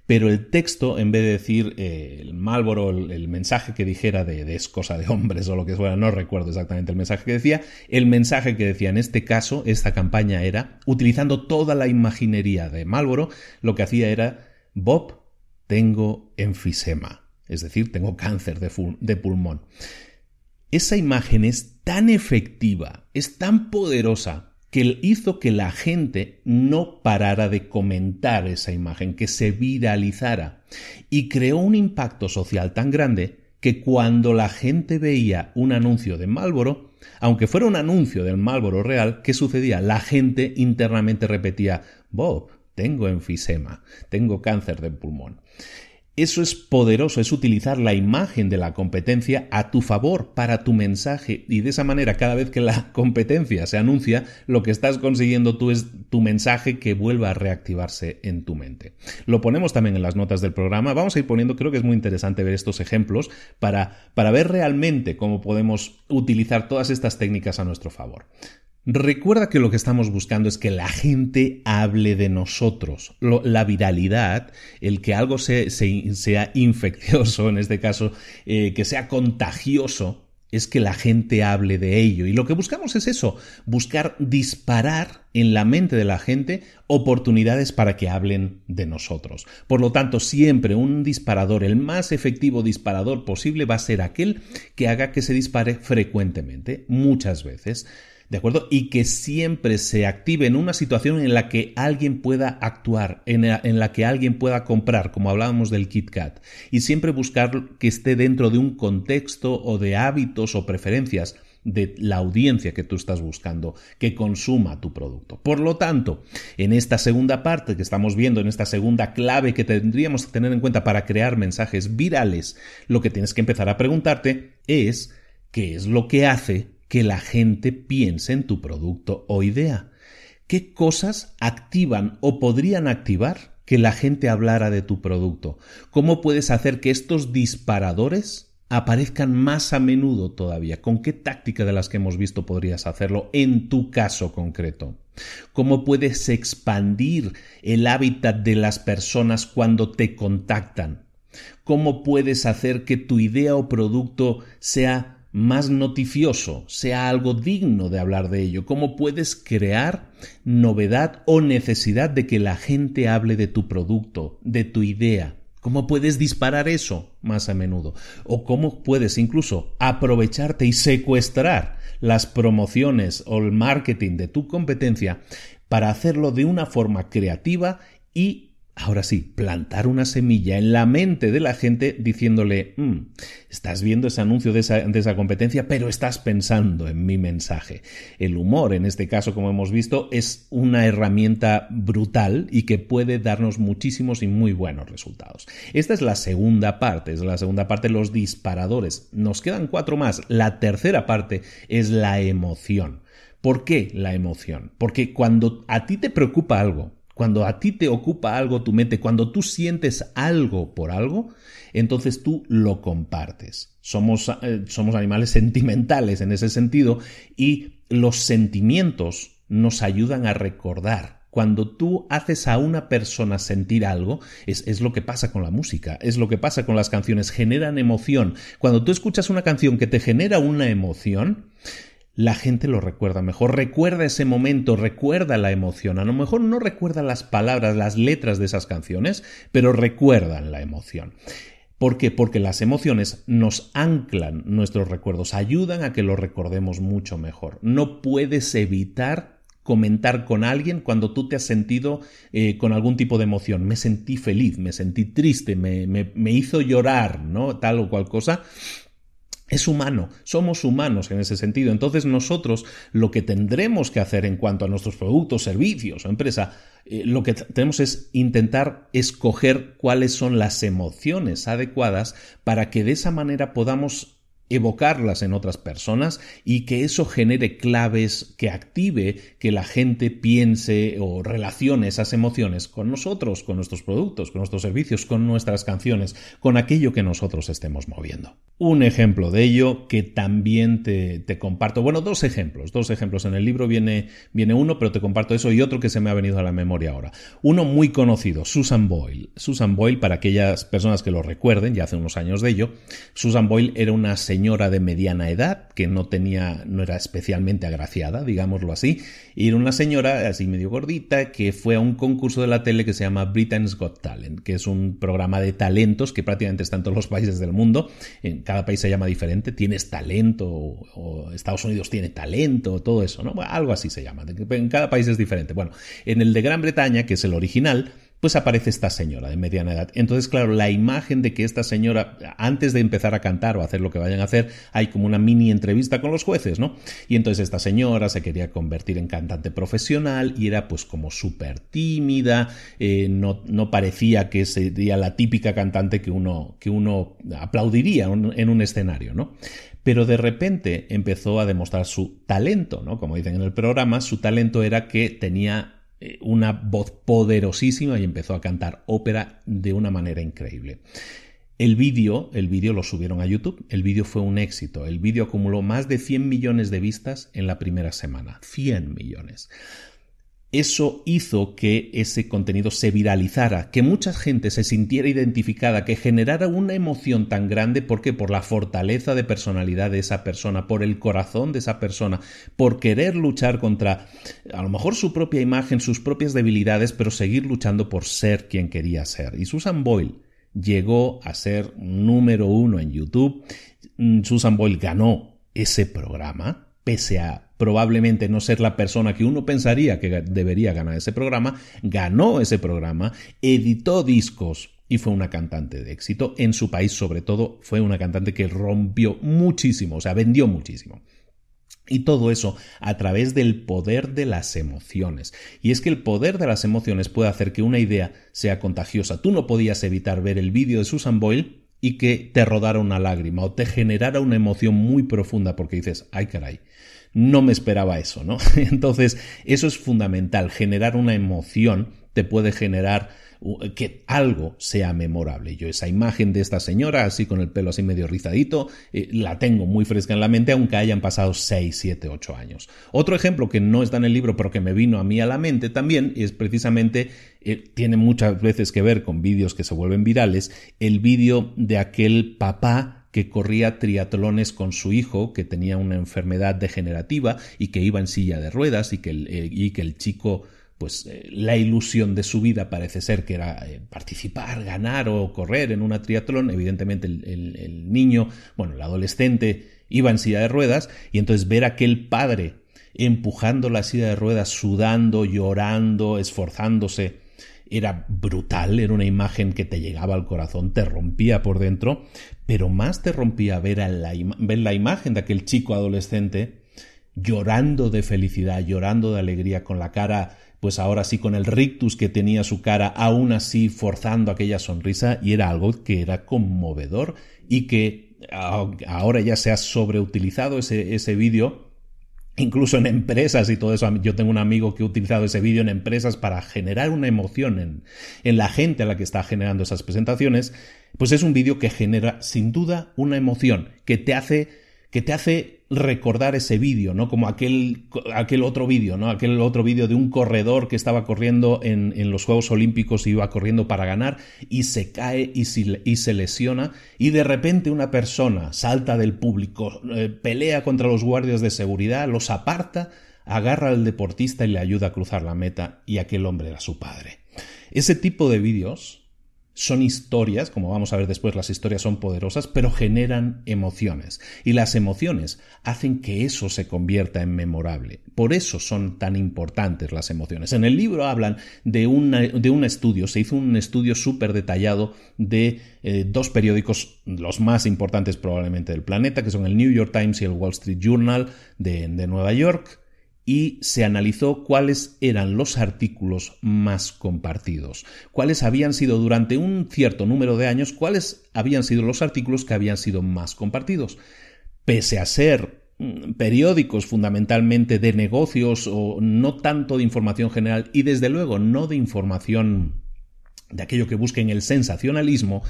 pero el texto, en vez de decir eh, el Malboro, el, mensaje que dijera de, es cosa de hombres o lo que fuera, no recuerdo exactamente el mensaje que decía, el mensaje que decía en este caso, esta campaña era, utilizando toda la imaginería de Malboro, lo que hacía era, Bob, tengo enfisema, es decir, tengo cáncer de pulmón. Esa imagen es tan efectiva, es tan poderosa, que hizo que la gente no parara de comentar esa imagen, que se viralizara y creó un impacto social tan grande que cuando la gente veía un anuncio de Marlboro, aunque fuera un anuncio del Marlboro real, ¿qué sucedía? La gente internamente repetía, Bob, tengo enfisema, tengo cáncer de pulmón. Eso es poderoso, es utilizar la imagen de la competencia a tu favor, para tu mensaje, y de esa manera cada vez que la competencia se anuncia, lo que estás consiguiendo tú es tu mensaje que vuelva a reactivarse en tu mente. Lo ponemos también en las notas del programa, vamos a ir poniendo, creo que es muy interesante ver estos ejemplos para, para ver realmente cómo podemos utilizar todas estas técnicas a nuestro favor. Recuerda que lo que estamos buscando es que la gente hable de nosotros. la viralidad, el que algo sea infeccioso, en este caso, eh, que sea contagioso, es que la gente hable de ello. Y lo que buscamos es eso, buscar disparar en la mente de la gente oportunidades para que hablen de nosotros. Por lo tanto, siempre un disparador, el más efectivo disparador posible, va a ser aquel que haga que se dispare frecuentemente, muchas veces. ¿De acuerdo? Y que siempre se active en una situación en la que alguien pueda actuar, en la, que alguien pueda comprar, como hablábamos del KitKat, y siempre buscar que esté dentro de un contexto o de hábitos o preferencias de la audiencia que tú estás buscando que consuma tu producto. Por lo tanto, en esta segunda parte que estamos viendo, en esta segunda clave que tendríamos que tener en cuenta para crear mensajes virales, lo que tienes que empezar a preguntarte es qué es lo que hace que la gente piense en tu producto o idea. ¿Qué cosas activan o podrían activar que la gente hablara de tu producto? ¿Cómo puedes hacer que estos disparadores aparezcan más a menudo todavía? ¿Con qué táctica de las que hemos visto podrías hacerlo en tu caso concreto? ¿Cómo puedes expandir el hábitat de las personas cuando te contactan? ¿Cómo puedes hacer que tu idea o producto sea más noticioso, sea algo digno de hablar de ello? ¿Cómo puedes crear novedad o necesidad de que la gente hable de tu producto, de tu idea? ¿Cómo puedes disparar eso más a menudo? ¿O cómo puedes incluso aprovecharte y secuestrar las promociones o el marketing de tu competencia para hacerlo de una forma creativa y Ahora sí, plantar una semilla en la mente de la gente diciéndole, mm, estás viendo ese anuncio de esa, de esa, competencia, pero estás pensando en mi mensaje. El humor, en este caso, como hemos visto, es una herramienta brutal y que puede darnos muchísimos y muy buenos resultados. Esta es la segunda parte, es la segunda parte, los disparadores. Nos quedan cuatro más. La tercera parte es la emoción. ¿Por qué la emoción? Porque cuando a ti te preocupa algo, cuando a ti te ocupa algo tu mente, cuando tú sientes algo por algo, entonces tú lo compartes. Somos, eh, somos animales sentimentales en ese sentido y los sentimientos nos ayudan a recordar. Cuando tú haces a una persona sentir algo, es, es, lo que pasa con la música, es lo que pasa con las canciones, generan emoción. Cuando tú escuchas una canción que te genera una emoción, la gente lo recuerda mejor, recuerda ese momento, recuerda la emoción. A lo mejor no recuerda las palabras, las letras de esas canciones, pero recuerdan la emoción. ¿Por qué? Porque las emociones nos anclan nuestros recuerdos, ayudan a que los recordemos mucho mejor. No puedes evitar comentar con alguien cuando tú te has sentido eh, con algún tipo de emoción. Me sentí feliz, me sentí triste, me, me hizo llorar, ¿no? Tal o cual cosa es humano, somos humanos en ese sentido. Entonces nosotros lo que tendremos que hacer en cuanto a nuestros productos, servicios o empresa, eh, lo que tenemos es intentar escoger cuáles son las emociones adecuadas para que de esa manera podamos evocarlas en otras personas y que eso genere claves que active que la gente piense o relacione esas emociones con nosotros, con nuestros productos, con nuestros servicios, con nuestras canciones, con aquello que nosotros estemos moviendo. Un ejemplo de ello que también te, comparto, bueno, dos ejemplos, dos ejemplos. En el libro viene, viene uno, pero te comparto eso y otro que se me ha venido a la memoria ahora. Uno muy conocido, Susan Boyle. Susan Boyle, para aquellas personas que lo recuerden, ya hace unos años de ello, Susan Boyle era una señora de mediana edad que no tenía, no era especialmente agraciada, digámoslo así, y era una señora así medio gordita que fue a un concurso de la tele que se llama Britain's Got Talent, que es un programa de talentos que prácticamente está en todos los países del mundo, en cada país se llama diferente, tienes talento, o, Estados Unidos tiene talento, todo eso, ¿no? algo así se llama, en cada país es diferente. Bueno, en el de Gran Bretaña, que es el original, pues aparece esta señora de mediana edad. Entonces, claro, la imagen de que esta señora, antes de empezar a cantar o hacer lo que vayan a hacer, hay como una mini entrevista con los jueces, ¿no? Y entonces esta señora se quería convertir en cantante profesional y era pues como súper tímida, eh, no, no, parecía que sería la típica cantante que uno, que uno aplaudiría en un escenario, ¿no? pero de repente empezó a demostrar su talento, ¿no? Como dicen en el programa, su talento era que tenía una voz poderosísima y empezó a cantar ópera de una manera increíble. El vídeo, el vídeo lo subieron a YouTube, el vídeo fue un éxito, el vídeo acumuló más de 100 millones de vistas en la primera semana, 100 millones eso hizo que ese contenido se viralizara, que mucha gente se sintiera identificada, que generara una emoción tan grande, porque Por la fortaleza de personalidad de esa persona, por el corazón de esa persona, por querer luchar contra a lo mejor su propia imagen, sus propias debilidades, pero seguir luchando por ser quien quería ser. Y Susan Boyle llegó a ser número uno en YouTube. Mm, Susan Boyle ganó ese programa, pese a probablemente no ser la persona que uno pensaría que debería ganar ese programa, ganó ese programa, editó discos y fue una cantante de éxito. En su país, sobre todo, fue una cantante que rompió muchísimo, o sea, vendió muchísimo. Y todo eso a través del poder de las emociones. Y es que el poder de las emociones puede hacer que una idea sea contagiosa. Tú no podías evitar ver el vídeo de Susan Boyle y que te rodara una lágrima o te generara una emoción muy profunda porque dices, ay caray, no me esperaba eso, ¿no? Entonces, eso es fundamental, generar una emoción te puede generar que algo sea memorable. Yo esa imagen de esta señora, así con el pelo así medio rizadito, eh, la tengo muy fresca en la mente, aunque hayan pasado 6, 7, 8 años. Otro ejemplo que no está en el libro, pero que me vino a mí a la mente también, es precisamente, eh, tiene muchas veces que ver con vídeos que se vuelven virales, el vídeo de aquel papá que corría triatlones con su hijo, que tenía una enfermedad degenerativa y que iba en silla de ruedas y que el, eh, y que el chico pues eh, la ilusión de su vida parece ser que era eh, participar, ganar o correr en una triatlón. Evidentemente el, niño, bueno, el adolescente iba en silla de ruedas y entonces ver a aquel padre empujando la silla de ruedas, sudando, llorando, esforzándose, era brutal, era una imagen que te llegaba al corazón, te rompía por dentro, pero más te rompía ver, ver la imagen de aquel chico adolescente llorando de felicidad, llorando de alegría, con la cara, pues ahora sí, con el rictus que tenía su cara, aún así forzando aquella sonrisa, y era algo que era conmovedor y que ahora ya se ha sobreutilizado ese, ese vídeo incluso en empresas y todo eso. Yo tengo un amigo que ha utilizado ese vídeo en empresas para generar una emoción en, en la gente a la que está generando esas presentaciones. Pues es un vídeo que genera sin duda una emoción, que te hace, que te hace recordar ese vídeo, ¿no? Como aquel, aquel otro vídeo, ¿no? Aquel otro vídeo de un corredor que estaba corriendo en, en, los Juegos Olímpicos y iba corriendo para ganar y se cae y, y se lesiona y de repente una persona salta del público, eh, pelea contra los guardias de seguridad, los aparta, agarra al deportista y le ayuda a cruzar la meta y aquel hombre era su padre. Ese tipo de vídeos son historias, como vamos a ver después, las historias son poderosas, pero generan emociones. Y las emociones hacen que eso se convierta en memorable. Por eso son tan importantes las emociones. En el libro hablan de, de un estudio, se hizo un estudio súper detallado de eh, dos periódicos, los más importantes probablemente del planeta, que son el New York Times y el Wall Street Journal de, de Nueva York y se analizó cuáles eran los artículos más compartidos, cuáles habían sido durante un cierto número de años, cuáles habían sido los artículos que habían sido más compartidos. pese a ser mm, periódicos fundamentalmente de negocios o no tanto de información general y desde luego no de información de aquello que busquen el sensacionalismo,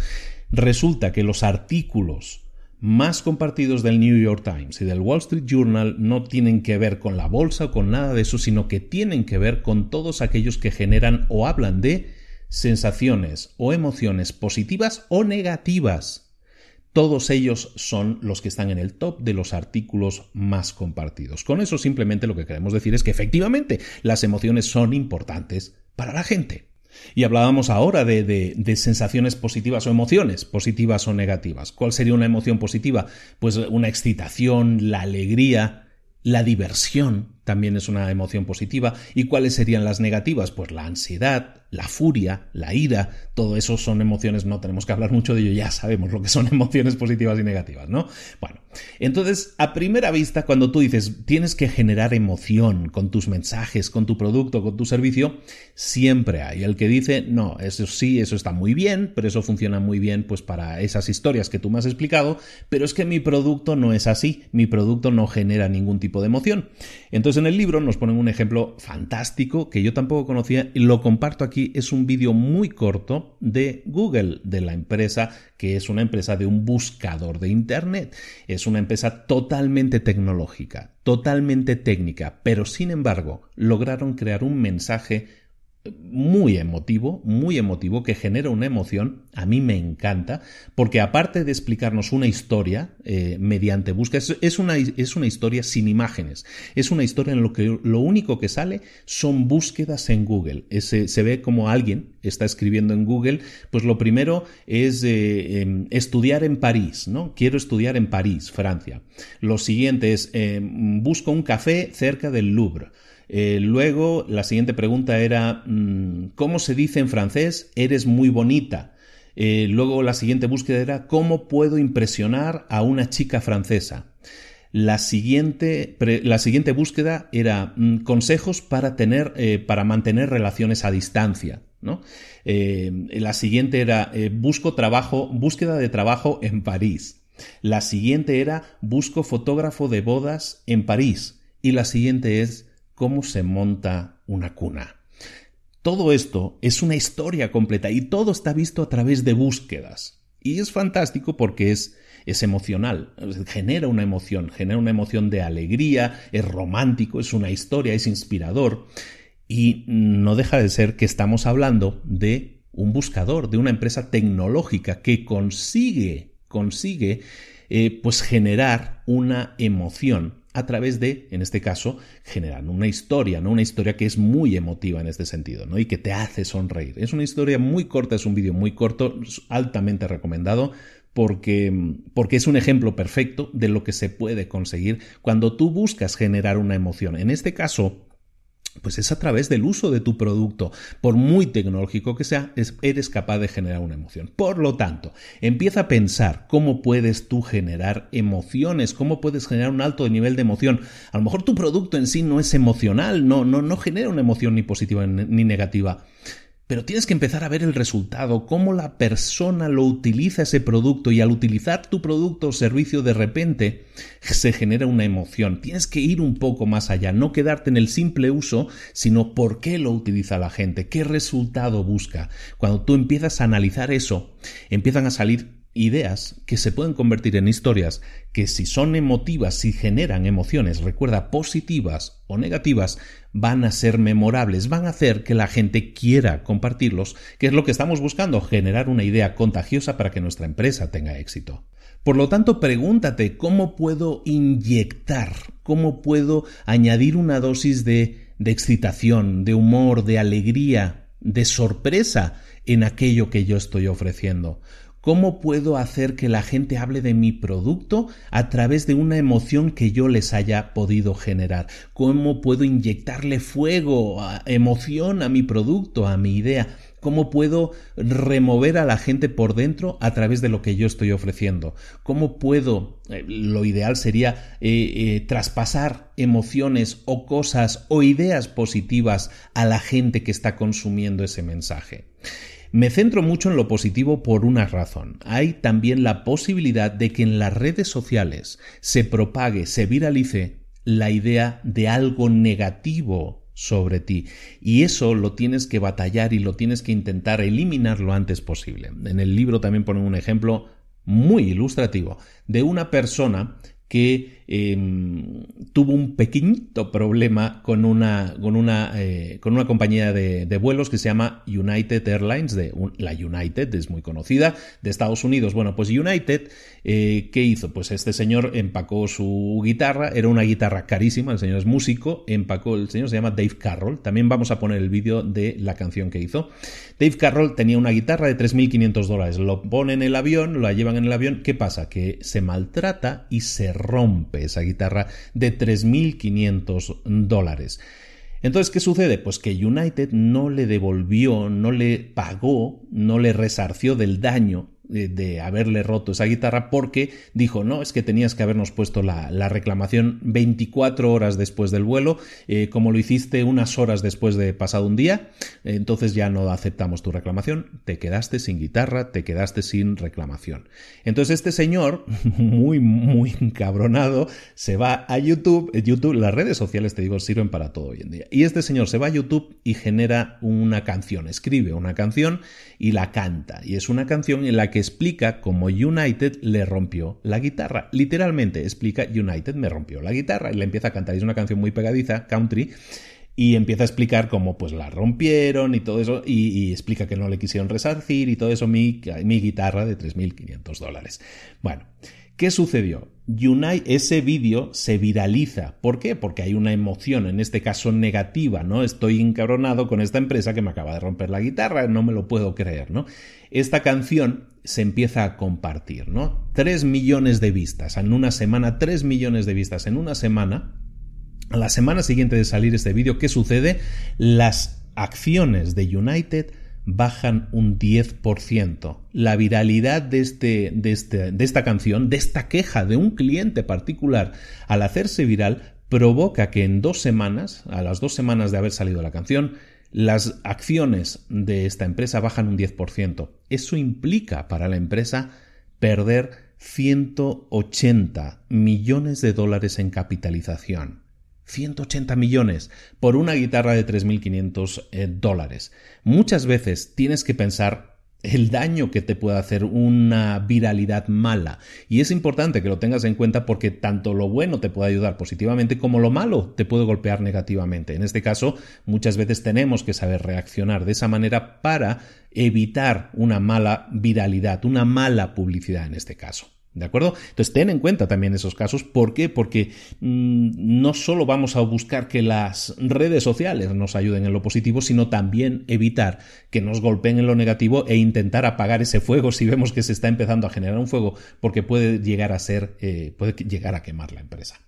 resulta que los artículos más compartidos del New York Times y del Wall Street Journal no tienen que ver con la bolsa o con nada de eso, sino que tienen que ver con todos aquellos que generan o hablan de sensaciones o emociones positivas o negativas. Todos ellos son los que están en el top de los artículos más compartidos. Con eso simplemente lo que queremos decir es que efectivamente las emociones son importantes para la gente. Y hablábamos ahora de, sensaciones positivas o emociones positivas o negativas. ¿Cuál sería una emoción positiva? Pues una excitación, la alegría, la diversión también es una emoción positiva. ¿Y cuáles serían las negativas? Pues la ansiedad, la furia, la ira, todo eso son emociones, no tenemos que hablar mucho de ello, ya sabemos lo que son emociones positivas y negativas, ¿no? Bueno, entonces, a primera vista, cuando tú dices tienes que generar emoción con tus mensajes, con tu producto, con tu servicio, siempre hay el que dice, no, eso sí, eso está muy bien, pero eso funciona muy bien pues para esas historias que tú me has explicado, pero es que mi producto no es así, mi producto no genera ningún tipo de emoción. Entonces, en el libro nos ponen un ejemplo fantástico que yo tampoco conocía y lo comparto aquí es un vídeo muy corto de Google, de la empresa que es una empresa de un buscador de Internet. Es una empresa totalmente tecnológica, totalmente técnica, pero sin embargo lograron crear un mensaje muy emotivo, muy emotivo, que genera una emoción, a mí me encanta, porque aparte de explicarnos una historia eh, mediante búsqueda, es, una, es una historia sin imágenes, es una historia en lo que lo único que sale son búsquedas en Google. se ve como alguien está escribiendo en Google, pues lo primero es eh, em, estudiar en París, ¿no? Quiero estudiar en París, Francia. Lo siguiente es, em, busco un café cerca del Louvre. Eh, luego, la siguiente pregunta era, mm, ¿cómo se dice en francés? Eres muy bonita. Eh, luego, la siguiente búsqueda era, ¿cómo puedo impresionar a una chica francesa? La siguiente, la siguiente búsqueda era mm, consejos para, tener, eh, para mantener relaciones a distancia. ¿no? la siguiente era busco trabajo, búsqueda de trabajo en París. La siguiente era busco fotógrafo de bodas en París. Y la siguiente es cómo se monta una cuna. Todo esto es una historia completa y todo está visto a través de búsquedas. Y es fantástico porque es, es emocional, genera una emoción, genera una emoción de alegría, es romántico, es una historia, es inspirador. Y no deja de ser que estamos hablando de un buscador, de una empresa tecnológica que consigue, consigue, eh, pues generar una emoción a través de, en este caso, generar una historia, ¿no? Una historia que es muy emotiva en este sentido, ¿no? Y que te hace sonreír. Es una historia muy corta, es un vídeo muy corto, altamente recomendado. Porque, porque es un ejemplo perfecto de lo que se puede conseguir cuando tú buscas generar una emoción. En este caso, pues es a través del uso de tu producto, por muy tecnológico que sea, eres capaz de generar una emoción. Por lo tanto, empieza a pensar cómo puedes tú generar emociones, cómo puedes generar un alto nivel de emoción. A lo mejor tu producto en sí no es emocional, no, no, no genera una emoción ni positiva ni negativa pero tienes que empezar a ver el resultado, cómo la persona lo utiliza ese producto y al utilizar tu producto o servicio de repente se genera una emoción. Tienes que ir un poco más allá, no quedarte en el simple uso, sino por qué lo utiliza la gente, qué resultado busca. Cuando tú empiezas a analizar eso, empiezan a salir ideas que se pueden convertir en historias que si son emotivas, si generan emociones, recuerda, positivas o negativas, van a ser memorables, van a hacer que la gente quiera compartirlos, que es lo que estamos buscando, generar una idea contagiosa para que nuestra empresa tenga éxito. Por lo tanto, pregúntate cómo puedo inyectar, cómo puedo añadir una dosis de, de excitación, de humor, de alegría, de sorpresa en aquello que yo estoy ofreciendo. ¿Cómo puedo hacer que la gente hable de mi producto a través de una emoción que yo les haya podido generar? ¿Cómo puedo inyectarle fuego, emoción a mi producto, a mi idea? ¿Cómo puedo remover a la gente por dentro a través de lo que yo estoy ofreciendo? ¿Cómo puedo, eh, lo ideal sería eh, eh, traspasar emociones o cosas o ideas positivas a la gente que está consumiendo ese mensaje? Me centro mucho en lo positivo por una razón. Hay también la posibilidad de que en las redes sociales se propague, se viralice la idea de algo negativo sobre ti. Y eso lo tienes que batallar y lo tienes que intentar eliminar lo antes posible. En el libro también ponen un ejemplo muy ilustrativo de una persona que em, tuvo un pequeñito problema con una, con una, eh, con una compañía de, vuelos que se llama United Airlines, de la United, es muy conocida, de Estados Unidos. Bueno, pues United, eh, ¿qué hizo? Pues este señor empacó su guitarra, era una guitarra carísima, el señor es músico, empacó, el señor se llama Dave Carroll, también vamos a poner el vídeo de la canción que hizo. Dave Carroll tenía una guitarra de 3.500 dólares, lo pone en el avión, la llevan en el avión, ¿qué pasa? Que se maltrata y se rompe esa guitarra de 3.500 dólares. Entonces, ¿qué sucede? Pues que United no le devolvió, no le pagó, no le resarció del daño de, haberle roto esa guitarra porque dijo, no, es que tenías que habernos puesto la, reclamación 24 horas después del vuelo, eh, como lo hiciste unas horas después de pasado un día, entonces ya no aceptamos tu reclamación, te quedaste sin guitarra, te quedaste sin reclamación. Entonces este señor, muy, muy encabronado, se va a YouTube, YouTube, las redes sociales, te digo, sirven para todo hoy en día, y este señor se va a YouTube y genera una canción, escribe una canción y la canta, y es una canción en la que explica cómo United le rompió la guitarra. Literalmente explica United me rompió la guitarra y le empieza a cantar. Es una canción muy pegadiza, country, y empieza a explicar cómo pues la rompieron y todo eso, y, explica que no le quisieron resarcir y todo eso, mi, mi guitarra de 3.500 dólares. Bueno, ¿qué sucedió? Unite, ese vídeo se viraliza. ¿Por qué? Porque hay una emoción, en este caso negativa, ¿no? Estoy encabronado con esta empresa que me acaba de romper la guitarra, no me lo puedo creer, ¿no? Esta canción se empieza a compartir, ¿no? Tres millones de vistas en una semana, tres millones de vistas en una semana. A la semana siguiente de salir este vídeo, ¿qué sucede? Las acciones de United bajan un 10%. La viralidad de, este, de, este, de esta canción, de esta queja de un cliente particular, al hacerse viral, provoca que en dos semanas, a las dos semanas de haber salido la canción, las acciones de esta empresa bajan un 10%. Eso implica para la empresa perder 180 millones de dólares en capitalización. 180 millones por una guitarra de 3.500 eh, dólares. Muchas veces tienes que pensar el daño que te puede hacer una viralidad mala. Y es importante que lo tengas en cuenta porque tanto lo bueno te puede ayudar positivamente como lo malo te puede golpear negativamente. En este caso, muchas veces tenemos que saber reaccionar de esa manera para evitar una mala viralidad, una mala publicidad en este caso. ¿De acuerdo? Entonces ten en cuenta también esos casos. ¿Por qué? Porque mm, no solo vamos a buscar que las redes sociales nos ayuden en lo positivo, sino también evitar que nos golpeen en lo negativo e intentar apagar ese fuego si vemos que se está empezando a generar un fuego, porque puede llegar a ser, eh, puede llegar a quemar la empresa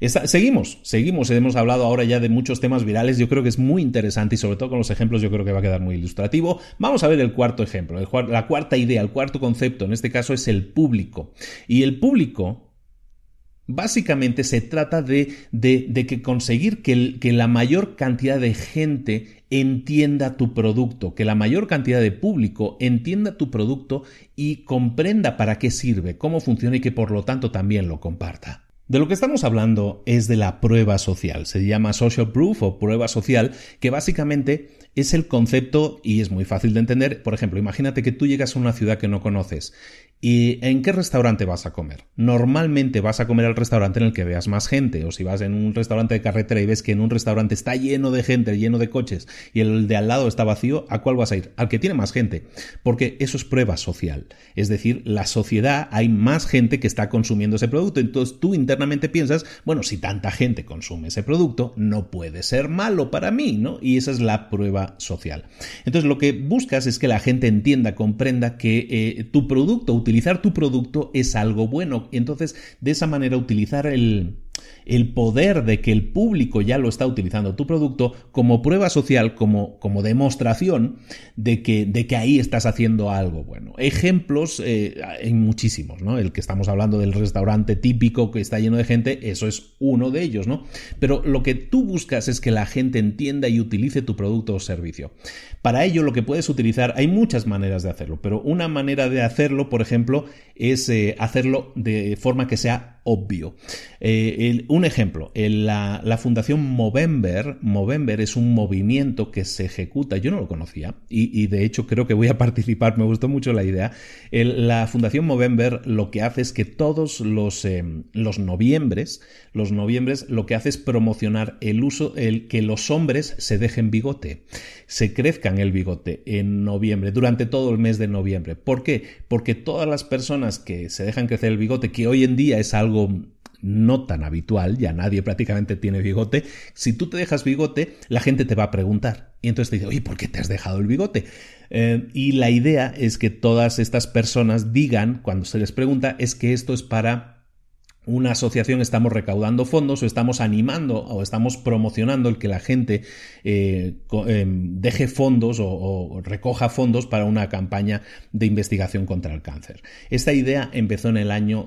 seguimos, seguimos, hemos hablado ahora ya de muchos temas virales, yo creo que es muy interesante y sobre todo con los ejemplos yo creo que va a quedar muy ilustrativo. Vamos a ver el cuarto ejemplo, la cuarta idea, el cuarto concepto, en este caso es el público. Y el público Básicamente se trata de, de, que conseguir que, la mayor cantidad de gente entienda tu producto, que la mayor cantidad de público entienda tu producto y comprenda para qué sirve, cómo funciona y que por lo tanto también lo comparta. De lo que estamos hablando es de la prueba social. Se llama social proof o prueba social, que básicamente es el concepto y es muy fácil de entender. Por ejemplo, imagínate que tú llegas a una ciudad que no conoces ¿Y en qué restaurante vas a comer? Normalmente vas a comer al restaurante en el que veas más gente, o si vas en un restaurante de carretera y ves que en un restaurante está lleno de gente, lleno de coches, y el de al lado está vacío, ¿a cuál vas a ir? Al que tiene más gente, porque eso es prueba social. Es decir, la sociedad, hay más gente que está consumiendo ese producto, entonces tú internamente piensas, bueno, si tanta gente consume ese producto, no puede ser malo para mí, ¿no? Y esa es la prueba social. Entonces lo que buscas es que la gente entienda, comprenda que eh, tu producto utilizar tu producto es algo bueno. Entonces, de esa manera, utilizar el, el poder de que el público ya lo está utilizando tu producto como prueba social, como, como demostración de que, de que ahí estás haciendo algo bueno. Ejemplos eh, hay muchísimos, ¿no? El que estamos hablando del restaurante típico que está lleno de gente, eso es uno de ellos, ¿no? Pero lo que tú buscas es que la gente entienda y utilice tu producto o servicio. Para ello lo que puedes utilizar, hay muchas maneras de hacerlo, pero una manera de hacerlo, por ejemplo, es eh, hacerlo de forma que sea obvio. Eh, un ejemplo, la, Fundación Movember, Movember es un movimiento que se ejecuta, yo no lo conocía y, de hecho creo que voy a participar, me gustó mucho la idea. la Fundación Movember lo que hace es que todos los, eh, los noviembres, los noviembres lo que hace es promocionar el uso, el que los hombres se dejen bigote, se crezcan el bigote en noviembre, durante todo el mes de noviembre. ¿Por qué? Porque todas las personas que se dejan crecer el bigote, que hoy en día es algo no tan habitual, ya nadie prácticamente tiene bigote, si tú te dejas bigote, la gente te va a preguntar. Y entonces te dice, oye, ¿por qué te has dejado el bigote? Eh, y la idea es que todas estas personas digan, cuando se les pregunta, es que esto es para una asociación estamos recaudando fondos o estamos animando o estamos promocionando el que la gente eh, em, deje fondos o, recoja fondos para una campaña de investigación contra el cáncer. Esta idea empezó en el año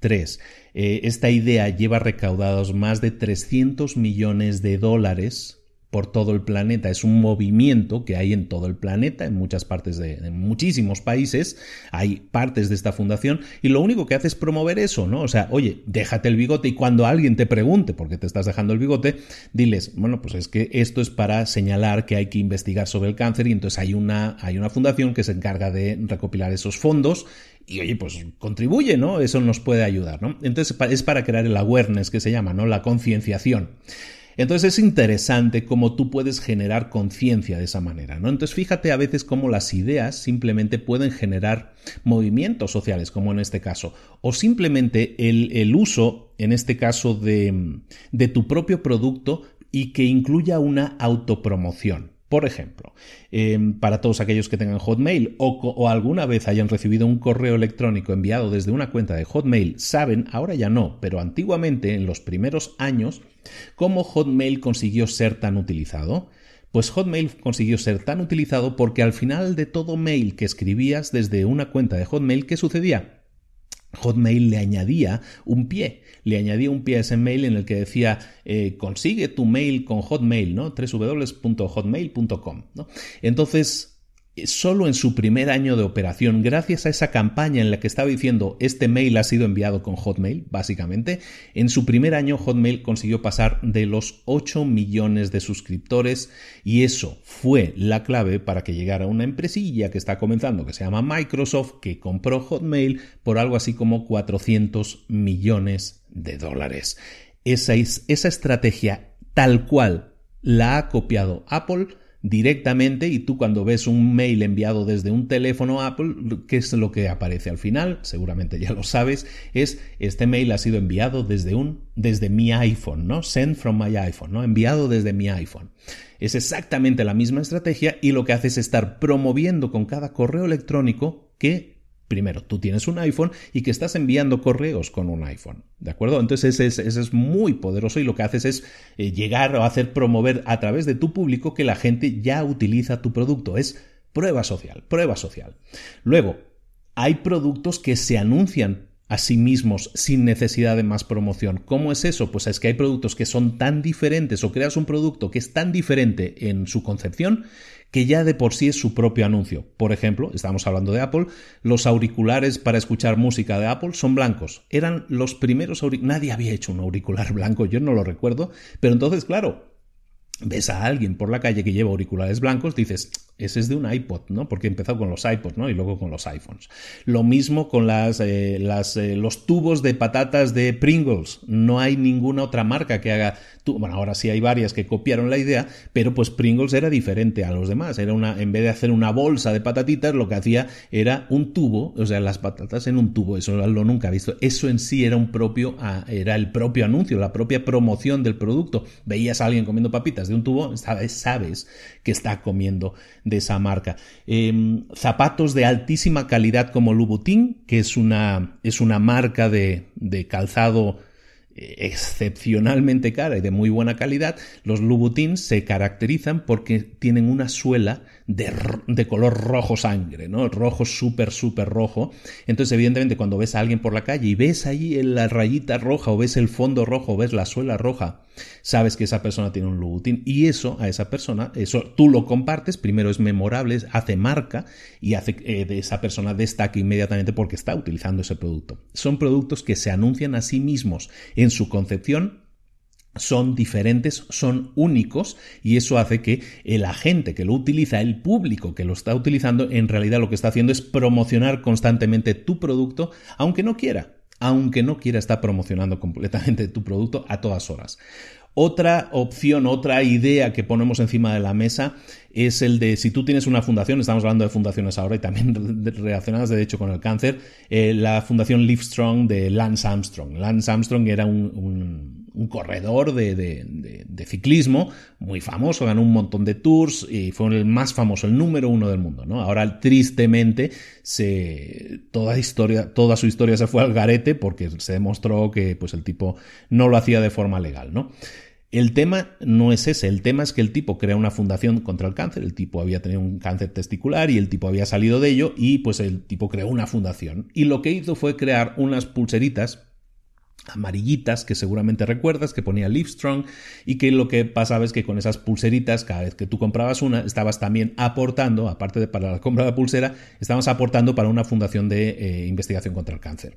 2003. Eh, esta idea lleva recaudados más de 300 millones de dólares por todo el planeta. Es un movimiento que hay en todo el planeta, en muchas partes de muchísimos países. Hay partes de esta fundación y lo único que hace es promover eso, ¿no? O sea, oye, déjate el bigote y cuando alguien te pregunte por qué te estás dejando el bigote, diles, bueno, pues es que esto es para señalar que hay que investigar sobre el cáncer y entonces hay una, hay una fundación que se encarga de recopilar esos fondos y oye, pues contribuye, ¿no? Eso nos puede ayudar, ¿no? Entonces es para crear el awareness que se llama, ¿no? La concienciación. Entonces es interesante cómo tú puedes generar conciencia de esa manera, ¿no? Entonces fíjate a veces cómo las ideas simplemente pueden generar movimientos sociales, como en este caso, o simplemente el, uso, en este caso, de, de tu propio producto y que incluya una autopromoción. Por ejemplo, em, para todos aquellos que tengan Hotmail o, o, alguna vez hayan recibido un correo electrónico enviado desde una cuenta de Hotmail, saben, ahora ya no, pero antiguamente, en los primeros años, cómo Hotmail consiguió ser tan utilizado. Pues Hotmail consiguió ser tan utilizado porque al final de todo mail que escribías desde una cuenta de Hotmail, ¿qué sucedía? Hotmail le añadía un pie, le añadía un pie a ese mail en el que decía eh, consigue tu mail con Hotmail, ¿no? www.hotmail.com, ¿no? Entonces, solo en su primer año de operación, gracias a esa campaña en la que estaba diciendo este mail ha sido enviado con Hotmail, básicamente, en su primer año Hotmail consiguió pasar de los 8 millones de suscriptores y eso fue la clave para que llegara una empresilla que está comenzando, que se llama Microsoft, que compró Hotmail por algo así como 400 millones de dólares. Esa, esa estrategia tal cual la ha copiado Apple directamente y tú cuando ves un mail enviado desde un teléfono Apple, ¿qué es lo que aparece al final? Seguramente ya lo sabes, es este mail ha sido enviado desde un desde mi iPhone, ¿no? Send from my iPhone, ¿no? Enviado desde mi iPhone. Es exactamente la misma estrategia y lo que hace es estar promoviendo con cada correo electrónico que primero, tú tienes un iPhone y que estás enviando correos con un iPhone. ¿De acuerdo? Entonces ese es, muy poderoso y lo que haces es eh, llegar o hacer promover a través de tu público que la gente ya utiliza tu producto. Es prueba social, prueba social. Luego, hay productos que se anuncian a sí mismos sin necesidad de más promoción. ¿Cómo es eso? Pues es que hay productos que son tan diferentes o creas un producto que es tan diferente en su concepción que ya de por sí es su propio anuncio. Por ejemplo, estamos hablando de Apple, los auriculares para escuchar música de Apple son blancos. Eran los primeros auriculares. Nadie había hecho un auricular blanco, yo no lo recuerdo, pero entonces, claro, ves a alguien por la calle que lleva auriculares blancos, dices, ese es de un iPod, ¿no? Porque empezó con los iPods, ¿no? Y luego con los iPhones. Lo mismo con las, eh, eh, los tubos de patatas de Pringles. No hay ninguna otra marca que haga. Bueno, ahora sí hay varias que copiaron la idea, pero pues Pringles era diferente a los demás. Era una, en vez de hacer una bolsa de patatitas, lo que hacía era un tubo, o sea, las patatas en un tubo. Eso lo nunca he visto. Eso en sí era un propio, ah, era el propio anuncio, la propia promoción del producto. Veías a alguien comiendo papitas de un tubo, sabes que está comiendo de esa marca. Em, zapatos de altísima calidad como Louboutin, que es una, es una marca de, calzado excepcionalmente cara y de muy buena calidad, los Louboutins se caracterizan porque tienen una suela de, color rojo sangre, ¿no? Rojo súper, súper rojo. Entonces, evidentemente, cuando ves a alguien por la calle y ves ahí la rayita roja o ves el fondo rojo o ves la suela roja, sabes que esa persona tiene un Louboutin y eso a esa persona, eso tú lo compartes, primero es memorable, hace marca y hace eh, de esa persona destaque inmediatamente porque está utilizando ese producto. Son productos que se anuncian a sí mismos en su concepción son diferentes, son únicos y eso hace que el agente que lo utiliza, el público que lo está utilizando, en realidad lo que está haciendo es promocionar constantemente tu producto, aunque no quiera, aunque no quiera estar promocionando completamente tu producto a todas horas. Otra opción, otra idea que ponemos encima de la mesa es el de si tú tienes una fundación, estamos hablando de fundaciones ahora y también relacionadas de hecho con el cáncer, eh, la fundación Livestrong de Lance Armstrong. Lance Armstrong era un, corredor de, ciclismo muy famoso, ganó un montón de tours y fue el más famoso, el número uno del mundo. ¿no? Ahora, tristemente, se, toda, historia, toda su historia se fue al garete porque se demostró que pues, el tipo no lo hacía de forma legal. ¿no? El tema no es ese, el tema es que el tipo crea una fundación contra el cáncer, el tipo había tenido un cáncer testicular y el tipo había salido de ello y pues el tipo creó una fundación y lo que hizo fue crear unas pulseritas amarillitas que seguramente recuerdas que ponía Livestrong y que lo que pasaba es que con esas pulseritas cada vez que tú comprabas una estabas también aportando aparte de para la compra de la pulsera estabas aportando para una fundación de eh, investigación contra el cáncer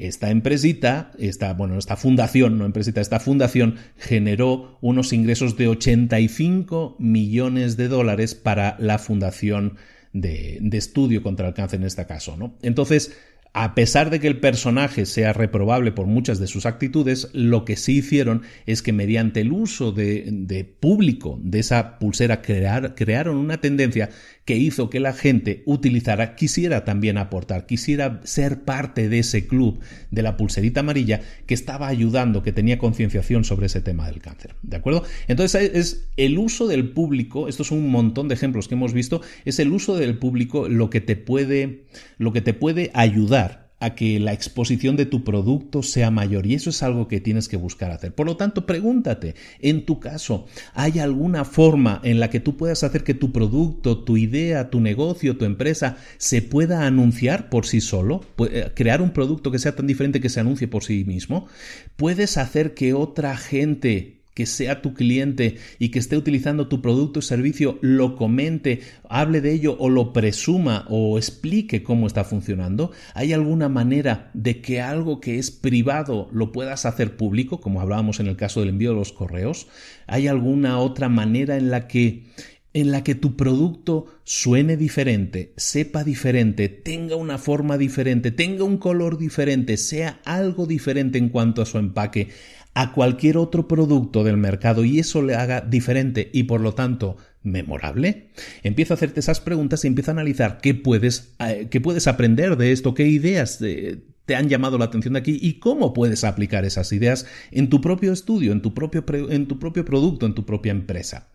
esta empresita, esta, bueno, esta fundación, no empresita, esta fundación generó unos ingresos de 85 millones de dólares para la fundación de, de estudio contra el cáncer en este caso, ¿no? Entonces, a pesar de que el personaje sea reprobable por muchas de sus actitudes, lo que sí hicieron es que mediante el uso de, público de esa pulsera crearon una tendencia que hizo que la gente utilizara, quisiera también aportar, quisiera ser parte de ese club de la pulserita amarilla que estaba ayudando, que tenía concienciación sobre ese tema del cáncer. ¿De acuerdo? Entonces es el uso del público, esto es un montón de ejemplos que hemos visto, es el uso del público lo que te puede, lo que te puede ayudar a que la exposición de tu producto sea mayor y eso es algo que tienes que buscar hacer. Por lo tanto, pregúntate, en tu caso, ¿hay alguna forma en la que tú puedas hacer que tu producto, tu idea, tu negocio, tu empresa se pueda anunciar por sí solo? Eh, ¿Crear un producto que sea tan diferente que se anuncie por sí mismo? ¿Puedes hacer que otra gente que sea tu cliente y que esté utilizando tu producto o servicio lo comente, hable de ello o lo presuma o explique cómo está funcionando? ¿Hay alguna manera de que algo que es privado lo puedas hacer público, como hablábamos en el caso del envío de los correos? ¿Hay alguna otra manera en la que en la que tu producto suene diferente, sepa diferente, tenga una forma diferente, tenga un color diferente, sea algo diferente en cuanto a su empaque, a cualquier otro producto del mercado y eso le haga diferente y por lo tanto memorable? Empieza a hacerte esas preguntas y empieza a analizar qué puedes, eh, qué puedes aprender de esto, qué ideas te han llamado la atención de aquí y cómo puedes aplicar esas ideas en tu propio estudio, en tu propio, en tu propio producto, en tu propia empresa.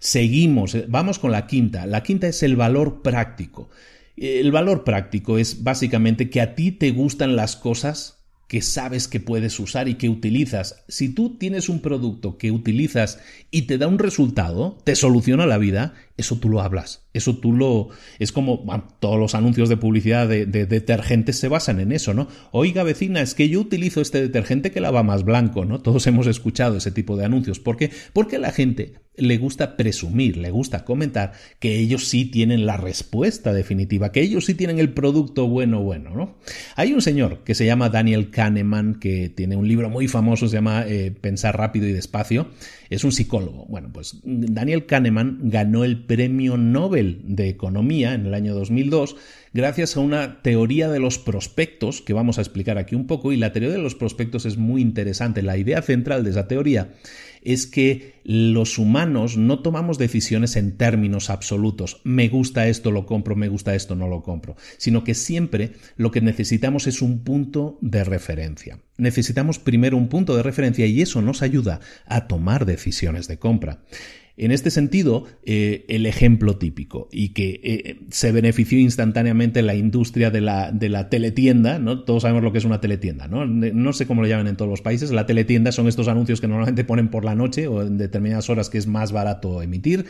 Seguimos, eh, vamos con la quinta. La quinta es el valor práctico. El valor práctico es básicamente que a ti te gustan las cosas que sabes que puedes usar y que utilizas. Si tú tienes un producto que utilizas y te da un resultado, te soluciona la vida, eso tú lo hablas. Eso tú lo... Es como todos los anuncios de publicidad de, detergentes se basan en eso, ¿no? Oiga, vecina, es que yo utilizo este detergente que lava más blanco, ¿no? Todos hemos escuchado ese tipo de anuncios. ¿Por qué? Porque la gente le gusta presumir, le gusta comentar que ellos sí tienen la respuesta definitiva, que ellos sí tienen el producto bueno, bueno, ¿no? Hay un señor que se llama Daniel Kahneman, que tiene un libro muy famoso, se llama eh, Pensar rápido y despacio, es un psicólogo. Bueno, pues Daniel Kahneman ganó el premio Nobel de Economía en el año 2002 gracias a una teoría de los prospectos que vamos a explicar aquí un poco y la teoría de los prospectos es muy interesante. La idea central de esa teoría es que los humanos no tomamos decisiones en términos absolutos. Me gusta esto, lo compro, me gusta esto, no lo compro. Sino que siempre lo que necesitamos es un punto de referencia. Necesitamos primero un punto de referencia y eso nos ayuda a tomar decisiones de compra. En este sentido, eh, el ejemplo típico y que eh, se benefició instantáneamente la industria de la, de la, teletienda, ¿no? Todos sabemos lo que es una teletienda, ¿no? No sé cómo lo llaman en todos los países. La teletienda son estos anuncios que normalmente ponen por la noche o en determinadas horas que es más barato emitir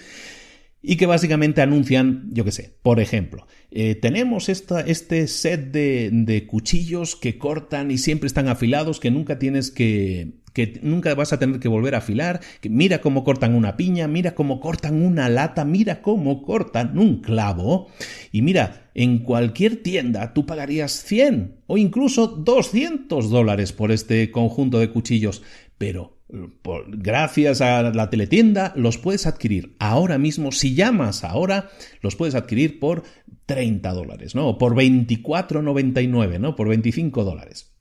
y que básicamente anuncian, yo qué sé, por ejemplo, eh, tenemos esta, este set de, de, cuchillos que cortan y siempre están afilados, que nunca tienes que, que nunca vas a tener que volver a afilar, mira cómo cortan una piña, mira cómo cortan una lata, mira cómo cortan un clavo. Y mira, en cualquier tienda tú pagarías 100 o incluso 200 dólares por este conjunto de cuchillos, pero gracias a la teletienda los puedes adquirir ahora mismo, si llamas ahora, los puedes adquirir por 30 dólares, ¿no? O por 24,99, ¿no? Por 25 dólares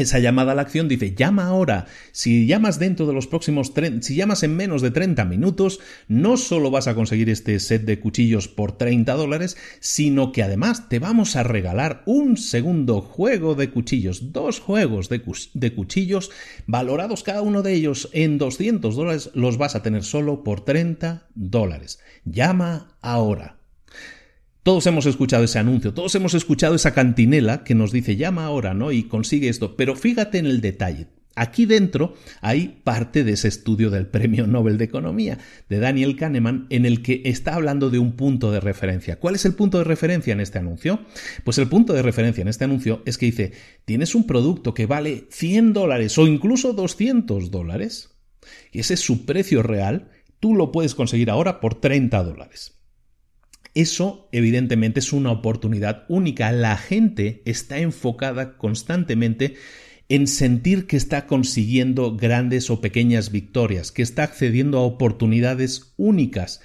esa llamada a la acción dice llama ahora. Si llamas dentro de los próximos si llamas en menos de 30 minutos, no solo vas a conseguir este set de cuchillos por 30 dólares, sino que además te vamos a regalar un segundo juego de cuchillos, dos juegos de, de cuchillos valorados cada uno de ellos en 200 dólares, los vas a tener solo por 30 dólares. Llama ahora. Todos hemos escuchado ese anuncio, todos hemos escuchado esa cantinela que nos dice llama ahora, ¿no? Y consigue esto. Pero fíjate en el detalle. Aquí dentro hay parte de ese estudio del Premio Nobel de Economía de Daniel Kahneman en el que está hablando de un punto de referencia. ¿Cuál es el punto de referencia en este anuncio? Pues el punto de referencia en este anuncio es que dice, tienes un producto que vale 100 dólares o incluso 200 dólares y ese es su precio real, tú lo puedes conseguir ahora por 30 dólares. Eso evidentemente es una oportunidad única. La gente está enfocada constantemente en sentir que está consiguiendo grandes o pequeñas victorias, que está accediendo a oportunidades únicas.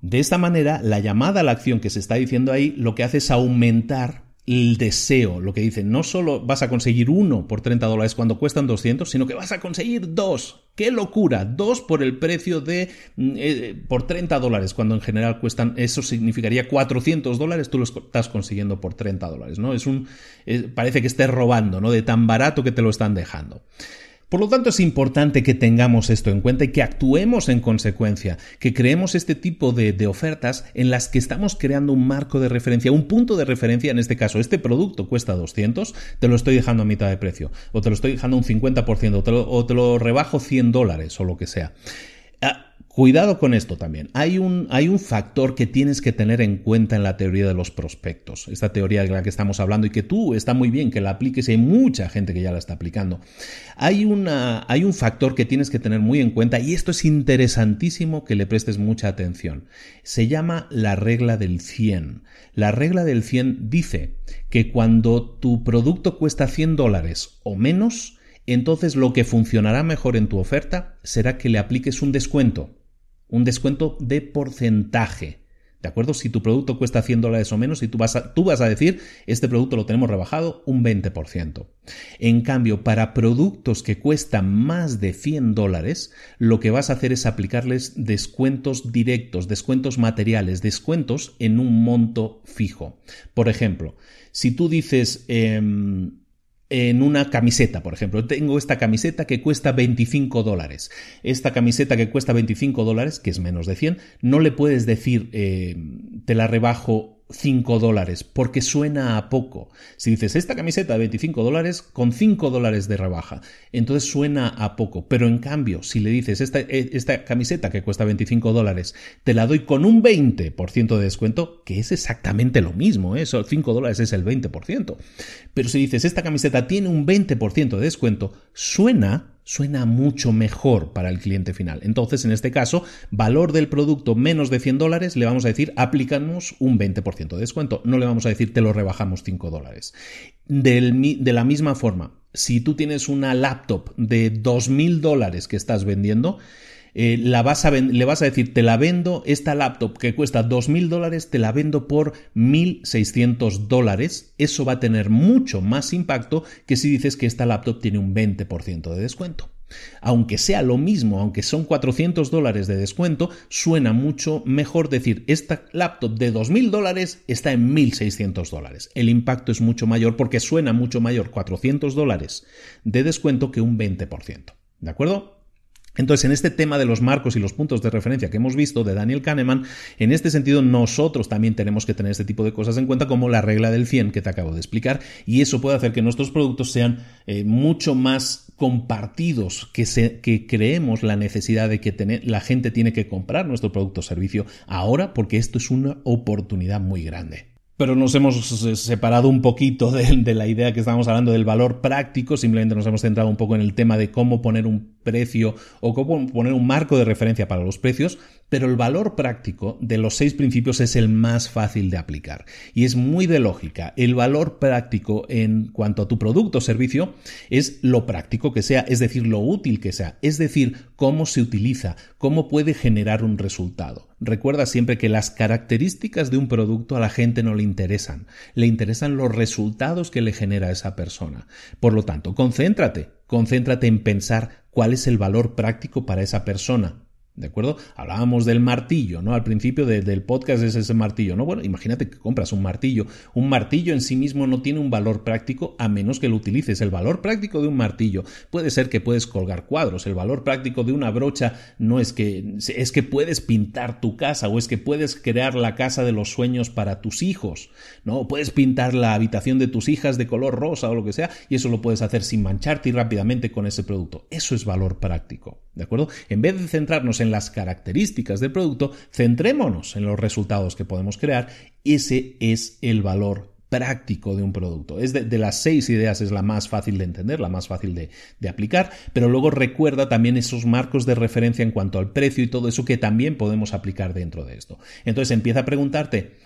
De esta manera, la llamada a la acción que se está diciendo ahí lo que hace es aumentar el deseo, lo que dicen, no solo vas a conseguir uno por 30 dólares cuando cuestan 200, sino que vas a conseguir dos. ¡Qué locura! Dos por el precio de... Mm, eh, por 30 dólares, cuando en general cuestan... Eso significaría 400 dólares, tú lo estás consiguiendo por 30 dólares, ¿no? Es un... parece que estés robando, ¿no? De tan barato que te lo están dejando. Por lo tanto, es importante que tengamos esto en cuenta y que actuemos en consecuencia, que creemos este tipo de, ofertas en las que estamos creando un marco de referencia, un punto de referencia, en este caso, este producto cuesta 200, te lo estoy dejando a mitad de precio, o te lo estoy dejando un 50%, o te lo, o te lo rebajo 100 dólares, o lo que sea. Ah, Cuidado con esto también. Hay un, hay un, factor que tienes que tener en cuenta en la teoría de los prospectos, esta teoría de la que estamos hablando y que tú está muy bien que la apliques y hay mucha gente que ya la está aplicando. Hay, una, hay un factor que tienes que tener muy en cuenta y esto es interesantísimo que le prestes mucha atención. Se llama la regla del 100. La regla del 100 dice que cuando tu producto cuesta 100 dólares o menos, entonces lo que funcionará mejor en tu oferta será que le apliques un descuento un descuento de porcentaje. ¿De acuerdo? Si tu producto cuesta 100 dólares o menos, y tú vas, a, tú vas a decir, este producto lo tenemos rebajado un 20%. En cambio, para productos que cuestan más de 100 dólares, lo que vas a hacer es aplicarles descuentos directos, descuentos materiales, descuentos en un monto fijo. Por ejemplo, si tú dices... Em, en una camiseta, por ejemplo. Tengo esta camiseta que cuesta 25 dólares. Esta camiseta que cuesta 25 dólares, que es menos de 100, no le puedes decir eh, te la rebajo 5 dólares, porque suena a poco. Si dices esta camiseta de 25 dólares con 5 dólares de rebaja, entonces suena a poco. Pero en cambio, si le dices esta, eh, esta camiseta que cuesta 25 dólares, te la doy con un 20% de descuento, que es exactamente lo mismo, ¿eh? eso 5 dólares es el 20%. Pero si dices esta camiseta tiene un 20% de descuento, suena suena mucho mejor para el cliente final. Entonces, en este caso, valor del producto menos de 100 dólares, le vamos a decir, aplícanos un 20% de descuento. No le vamos a decir, te lo rebajamos 5 dólares. de la misma forma, si tú tienes una laptop de 2.000 dólares que estás vendiendo, eh, la vas a le vas a decir, te la vendo, esta laptop que cuesta 2.000 dólares, te la vendo por 1.600 dólares. Eso va a tener mucho más impacto que si dices que esta laptop tiene un 20% de descuento. Aunque sea lo mismo, aunque son 400 dólares de descuento, suena mucho mejor decir esta laptop de 2.000 dólares está en 1.600 dólares. El impacto es mucho mayor porque suena mucho mayor 400 dólares de descuento que un 20%. ¿De acuerdo? Entonces, en este tema de los marcos y los puntos de referencia que hemos visto de Daniel Kahneman, en este sentido nosotros también tenemos que tener este tipo de cosas en cuenta como la regla del 100 que te acabo de explicar y eso puede hacer que nuestros productos sean eh, mucho más compartidos, que, que creemos la necesidad de que la gente tiene que comprar nuestro producto o servicio ahora porque esto es una oportunidad muy grande pero nos hemos separado un poquito de, la idea que estábamos hablando del valor práctico, simplemente nos hemos centrado un poco en el tema de cómo poner un precio o cómo poner un marco de referencia para los precios, pero el valor práctico de los seis principios es el más fácil de aplicar y es muy de lógica. El valor práctico en cuanto a tu producto o servicio es lo práctico que sea, es decir, lo útil que sea, es decir, cómo se utiliza, cómo puede generar un resultado. Recuerda siempre que las características de un producto a la gente no le interesan, le interesan los resultados que le genera esa persona. Por lo tanto, concéntrate, concéntrate en pensar cuál es el valor práctico para esa persona. ¿De acuerdo? Hablábamos del martillo, ¿no? Al principio del podcast es ese martillo, ¿no? Bueno, imagínate que compras un martillo. Un martillo en sí mismo no tiene un valor práctico a menos que lo utilices. El valor práctico de un martillo puede ser que puedes colgar cuadros. El valor práctico de una brocha no es que es que puedes pintar tu casa o es que puedes crear la casa de los sueños para tus hijos, ¿no? Puedes pintar la habitación de tus hijas de color rosa o lo que sea y eso lo puedes hacer sin mancharte y rápidamente con ese producto. Eso es valor práctico, ¿de acuerdo? En vez de centrarnos en en las características del producto, centrémonos en los resultados que podemos crear. Ese es el valor práctico de un producto. Es de, las seis ideas es la más fácil de entender, la más fácil de, de, aplicar, pero luego recuerda también esos marcos de referencia en cuanto al precio y todo eso que también podemos aplicar dentro de esto. Entonces empieza a preguntarte,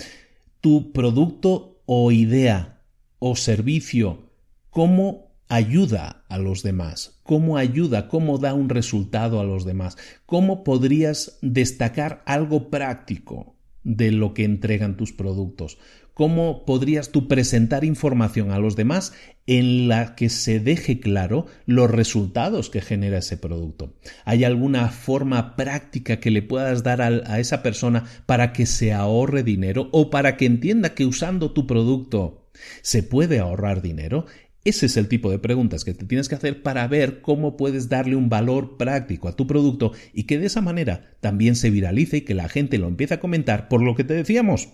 ¿tu producto o idea o servicio, cómo ayuda a los demás, cómo ayuda, cómo da un resultado a los demás, cómo podrías destacar algo práctico de lo que entregan tus productos, cómo podrías tú presentar información a los demás en la que se deje claro los resultados que genera ese producto. ¿Hay alguna forma práctica que le puedas dar a, esa persona para que se ahorre dinero o para que entienda que usando tu producto se puede ahorrar dinero? Ese es el tipo de preguntas que te tienes que hacer para ver cómo puedes darle un valor práctico a tu producto y que de esa manera también se viralice y que la gente lo empiece a comentar por lo que te decíamos.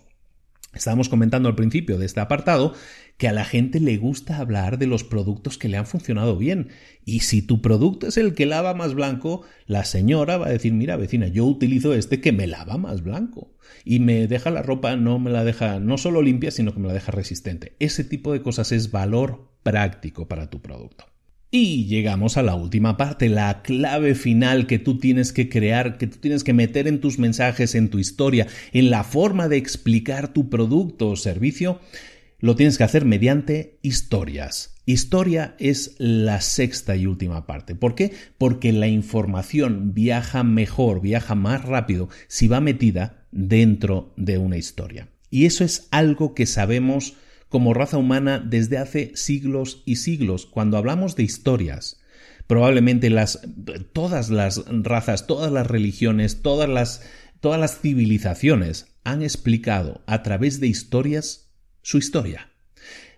Estábamos comentando al principio de este apartado que a la gente le gusta hablar de los productos que le han funcionado bien. Y si tu producto es el que lava más blanco, la señora va a decir, mira vecina, yo utilizo este que me lava más blanco. Y me deja la ropa, no me la deja no solo limpia, sino que me la deja resistente. Ese tipo de cosas es valor práctico para tu producto. Y llegamos a la última parte, la clave final que tú tienes que crear, que tú tienes que meter en tus mensajes, en tu historia, en la forma de explicar tu producto o servicio, lo tienes que hacer mediante historias. Historia es la sexta y última parte. ¿Por qué? Porque la información viaja mejor, viaja más rápido si va metida dentro de una historia. Y eso es algo que sabemos como raza humana desde hace siglos y siglos. Cuando hablamos de historias, probablemente las, todas las razas, todas las religiones, todas las, todas las civilizaciones han explicado a través de historias su historia.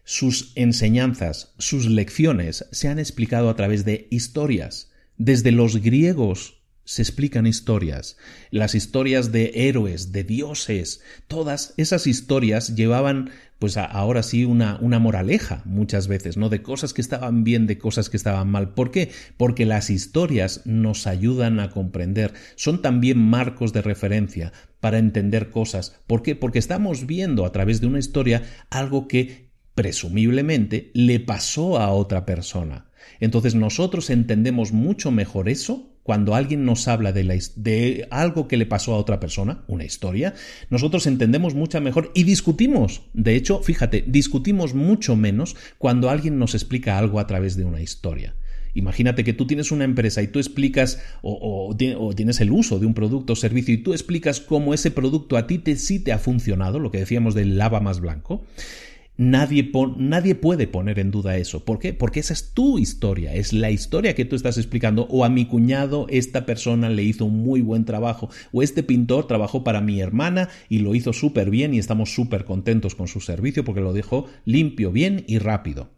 Sus enseñanzas, sus lecciones se han explicado a través de historias. Desde los griegos se explican historias, las historias de héroes, de dioses, todas esas historias llevaban pues ahora sí una, una moraleja muchas veces, ¿no? De cosas que estaban bien, de cosas que estaban mal. ¿Por qué? Porque las historias nos ayudan a comprender, son también marcos de referencia para entender cosas. ¿Por qué? Porque estamos viendo a través de una historia algo que presumiblemente le pasó a otra persona. Entonces nosotros entendemos mucho mejor eso cuando alguien nos habla de, de, algo que le pasó a otra persona, una historia, nosotros entendemos mucho mejor y discutimos. De hecho, fíjate, discutimos mucho menos cuando alguien nos explica algo a través de una historia. Imagínate que tú tienes una empresa y tú explicas o, tienes el uso de un producto o servicio y tú explicas cómo ese producto a ti te, sí te ha funcionado, lo que decíamos del lava más blanco. Nadie, nadie, puede poner en duda eso. ¿Por qué? Porque esa es tu historia, es la historia que tú estás explicando. O a mi cuñado esta persona le hizo un muy buen trabajo. O este pintor trabajó para mi hermana y lo hizo súper bien y estamos súper contentos con su servicio porque lo dejó limpio, bien y rápido.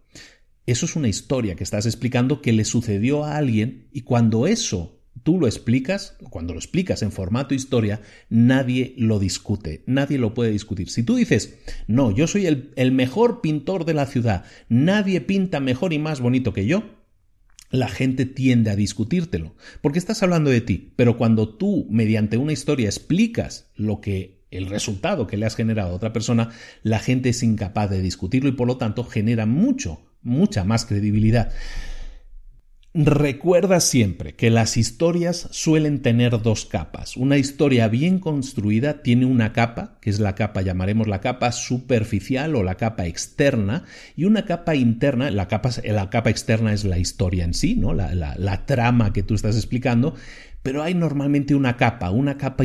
Eso es una historia que estás explicando que le sucedió a alguien y cuando eso tú lo explicas, cuando lo explicas en formato historia, nadie lo discute, nadie lo puede discutir. Si tú dices, no, yo soy el, el mejor pintor de la ciudad, nadie pinta mejor y más bonito que yo, la gente tiende a discutírtelo, porque estás hablando de ti, pero cuando tú, mediante una historia, explicas lo que el resultado que le has generado a otra persona, la gente es incapaz de discutirlo y por lo tanto genera mucho, mucha más credibilidad. Recuerda siempre que las historias suelen tener dos capas. Una historia bien construida tiene una capa, que es la capa, llamaremos la capa superficial o la capa externa, y una capa interna, la capa, externa es la historia en sí, ¿no? La, trama que tú estás explicando, pero hay normalmente una capa, una capa,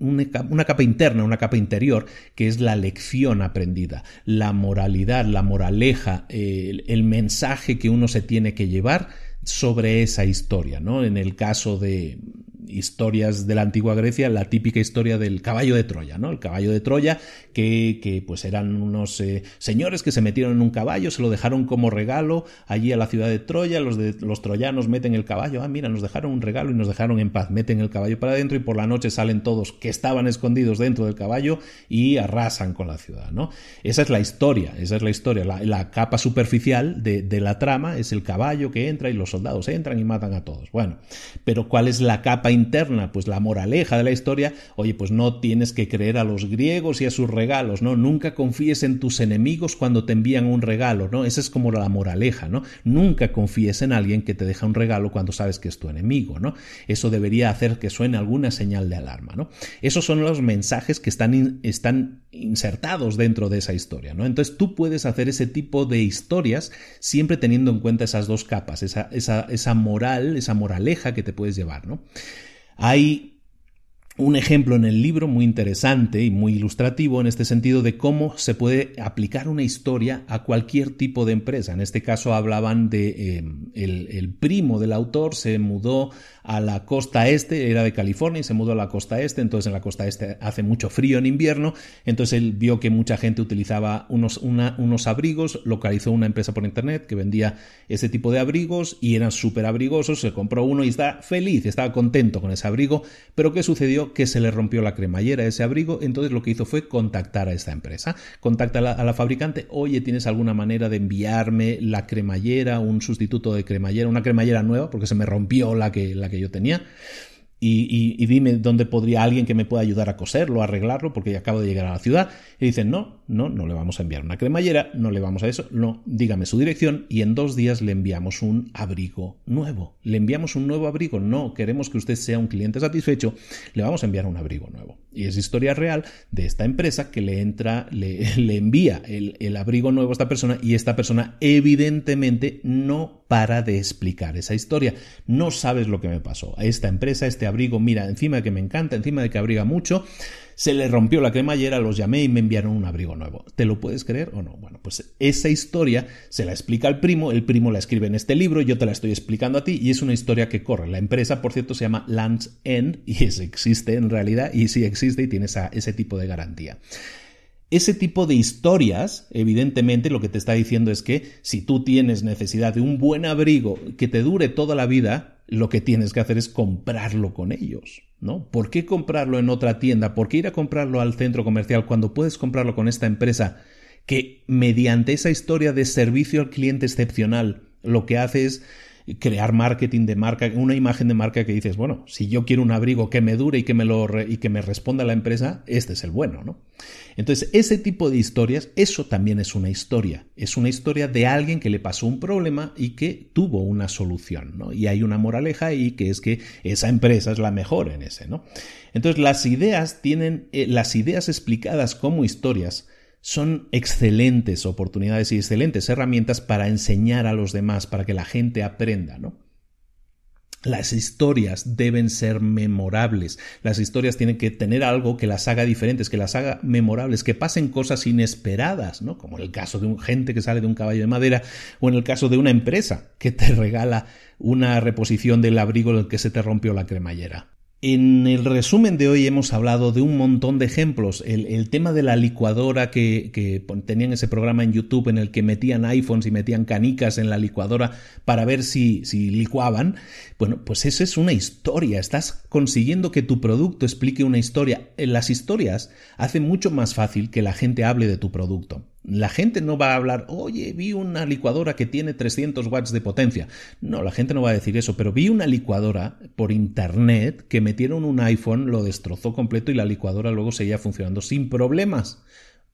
una, capa, interna, una capa interior, que es la lección aprendida, la moralidad, la moraleja, el mensaje que uno se tiene que llevar sobre esa historia, ¿no? En el caso de, historias de la antigua Grecia, la típica historia del caballo de Troya, ¿no? El caballo de Troya, que, que pues eran unos eh, señores que se metieron en un caballo, se lo dejaron como regalo allí a la ciudad de Troya, los, los troyanos meten el caballo, ah, mira, nos dejaron un regalo y nos dejaron en paz, meten el caballo para adentro y por la noche salen todos que estaban escondidos dentro del caballo y arrasan con la ciudad, ¿no? Esa es la historia, esa es la historia, la, capa superficial de, de la trama es el caballo que entra y los soldados entran y matan a todos. Bueno, pero ¿cuál es la capa interna, pues la moraleja de la historia, oye, pues no tienes que creer a los griegos y a sus regalos, ¿no? Nunca confíes en tus enemigos cuando te envían un regalo, ¿no? Esa es como la moraleja, ¿no? Nunca confíes en alguien que te deja un regalo cuando sabes que es tu enemigo, ¿no? Eso debería hacer que suene alguna señal de alarma, ¿no? Esos son los mensajes que están, están insertados dentro de esa historia, ¿no? Entonces tú puedes hacer ese tipo de historias siempre teniendo en cuenta esas dos capas, esa, esa, esa moral, esa moraleja que te puedes llevar, ¿no? Hay un ejemplo en el libro muy interesante y muy ilustrativo en este sentido de cómo se puede aplicar una historia a cualquier tipo de empresa. En este caso hablaban de eh, el, primo del autor se mudó a la costa este, era de California y se mudó a la costa este, entonces en la costa este hace mucho frío en invierno, entonces él vio que mucha gente utilizaba unos, unos abrigos, localizó una empresa por internet que vendía ese tipo de abrigos y eran súper abrigosos, se compró uno y está feliz, estaba contento con ese abrigo, pero ¿qué sucedió? Que se le rompió la cremallera a ese abrigo, entonces lo que hizo fue contactar a esta empresa. Contacta a la, fabricante, oye, ¿tienes alguna manera de enviarme la cremallera, un sustituto de cremallera, una cremallera nueva, porque se me rompió la que, la que yo tenía? Y, dime dónde podría alguien que me pueda ayudar a coserlo, a arreglarlo, porque ya acabo de llegar a la ciudad. Y dicen, no, no, no le vamos a enviar una cremallera, no le vamos a eso, no, dígame su dirección y en dos días le enviamos un abrigo nuevo. Le enviamos un nuevo abrigo, no, queremos que usted sea un cliente satisfecho, le vamos a enviar un abrigo nuevo. Y es historia real de esta empresa que le entra, le, envía el, abrigo nuevo a esta persona y esta persona evidentemente no para de explicar esa historia. No sabes lo que me pasó. A esta empresa, este abrigo, mira, encima de que me encanta, encima de que abriga mucho, se le rompió la cremallera, los llamé y me enviaron un abrigo nuevo. ¿Te lo puedes creer o no? Bueno, pues esa historia se la explica al primo, el primo la escribe en este libro, yo te la estoy explicando a ti y es una historia que corre. La empresa, por cierto, se llama Land's End y existe en realidad y sí existe y tiene ese tipo de garantía. Ese tipo de historias, evidentemente, lo que te está diciendo es que si tú tienes necesidad de un buen abrigo que te dure toda la vida, lo que tienes que hacer es comprarlo con ellos, ¿no? ¿Por qué comprarlo en otra tienda? ¿Por qué ir a comprarlo al centro comercial cuando puedes comprarlo con esta empresa que mediante esa historia de servicio al cliente excepcional lo que hace es crear marketing de marca, una imagen de marca que dices, bueno, si yo quiero un abrigo que me dure y que me lo y que me responda la empresa, este es el bueno, ¿no? Entonces, ese tipo de historias, eso también es una historia, es una historia de alguien que le pasó un problema y que tuvo una solución, ¿no? Y hay una moraleja ahí que es que esa empresa es la mejor en ese, ¿no? Entonces, las ideas tienen eh, las ideas explicadas como historias son excelentes oportunidades y excelentes herramientas para enseñar a los demás, para que la gente aprenda, ¿no? Las historias deben ser memorables. Las historias tienen que tener algo que las haga diferentes, que las haga memorables, que pasen cosas inesperadas, ¿no? Como en el caso de un gente que sale de un caballo de madera o en el caso de una empresa que te regala una reposición del abrigo en el que se te rompió la cremallera. En el resumen de hoy hemos hablado de un montón de ejemplos. El, tema de la licuadora que, que, tenían ese programa en YouTube en el que metían iPhones y metían canicas en la licuadora para ver si, si licuaban. Bueno, pues eso es una historia. Estás consiguiendo que tu producto explique una historia. En las historias hacen mucho más fácil que la gente hable de tu producto. La gente no va a hablar, oye, vi una licuadora que tiene 300 watts de potencia. No, la gente no va a decir eso, pero vi una licuadora por internet que metieron un iPhone, lo destrozó completo y la licuadora luego seguía funcionando sin problemas.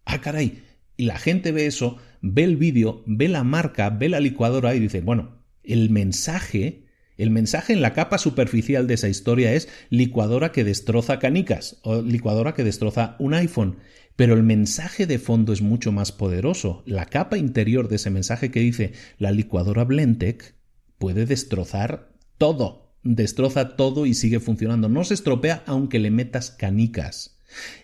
Ah, caray. Y la gente ve eso, ve el vídeo, ve la marca, ve la licuadora y dice, bueno, el mensaje el mensaje en la capa superficial de esa historia es licuadora que destroza canicas o licuadora que destroza un iPhone. Pero el mensaje de fondo es mucho más poderoso. La capa interior de ese mensaje que dice la licuadora Blendtec puede destrozar todo. Destroza todo y sigue funcionando. No se estropea aunque le metas canicas.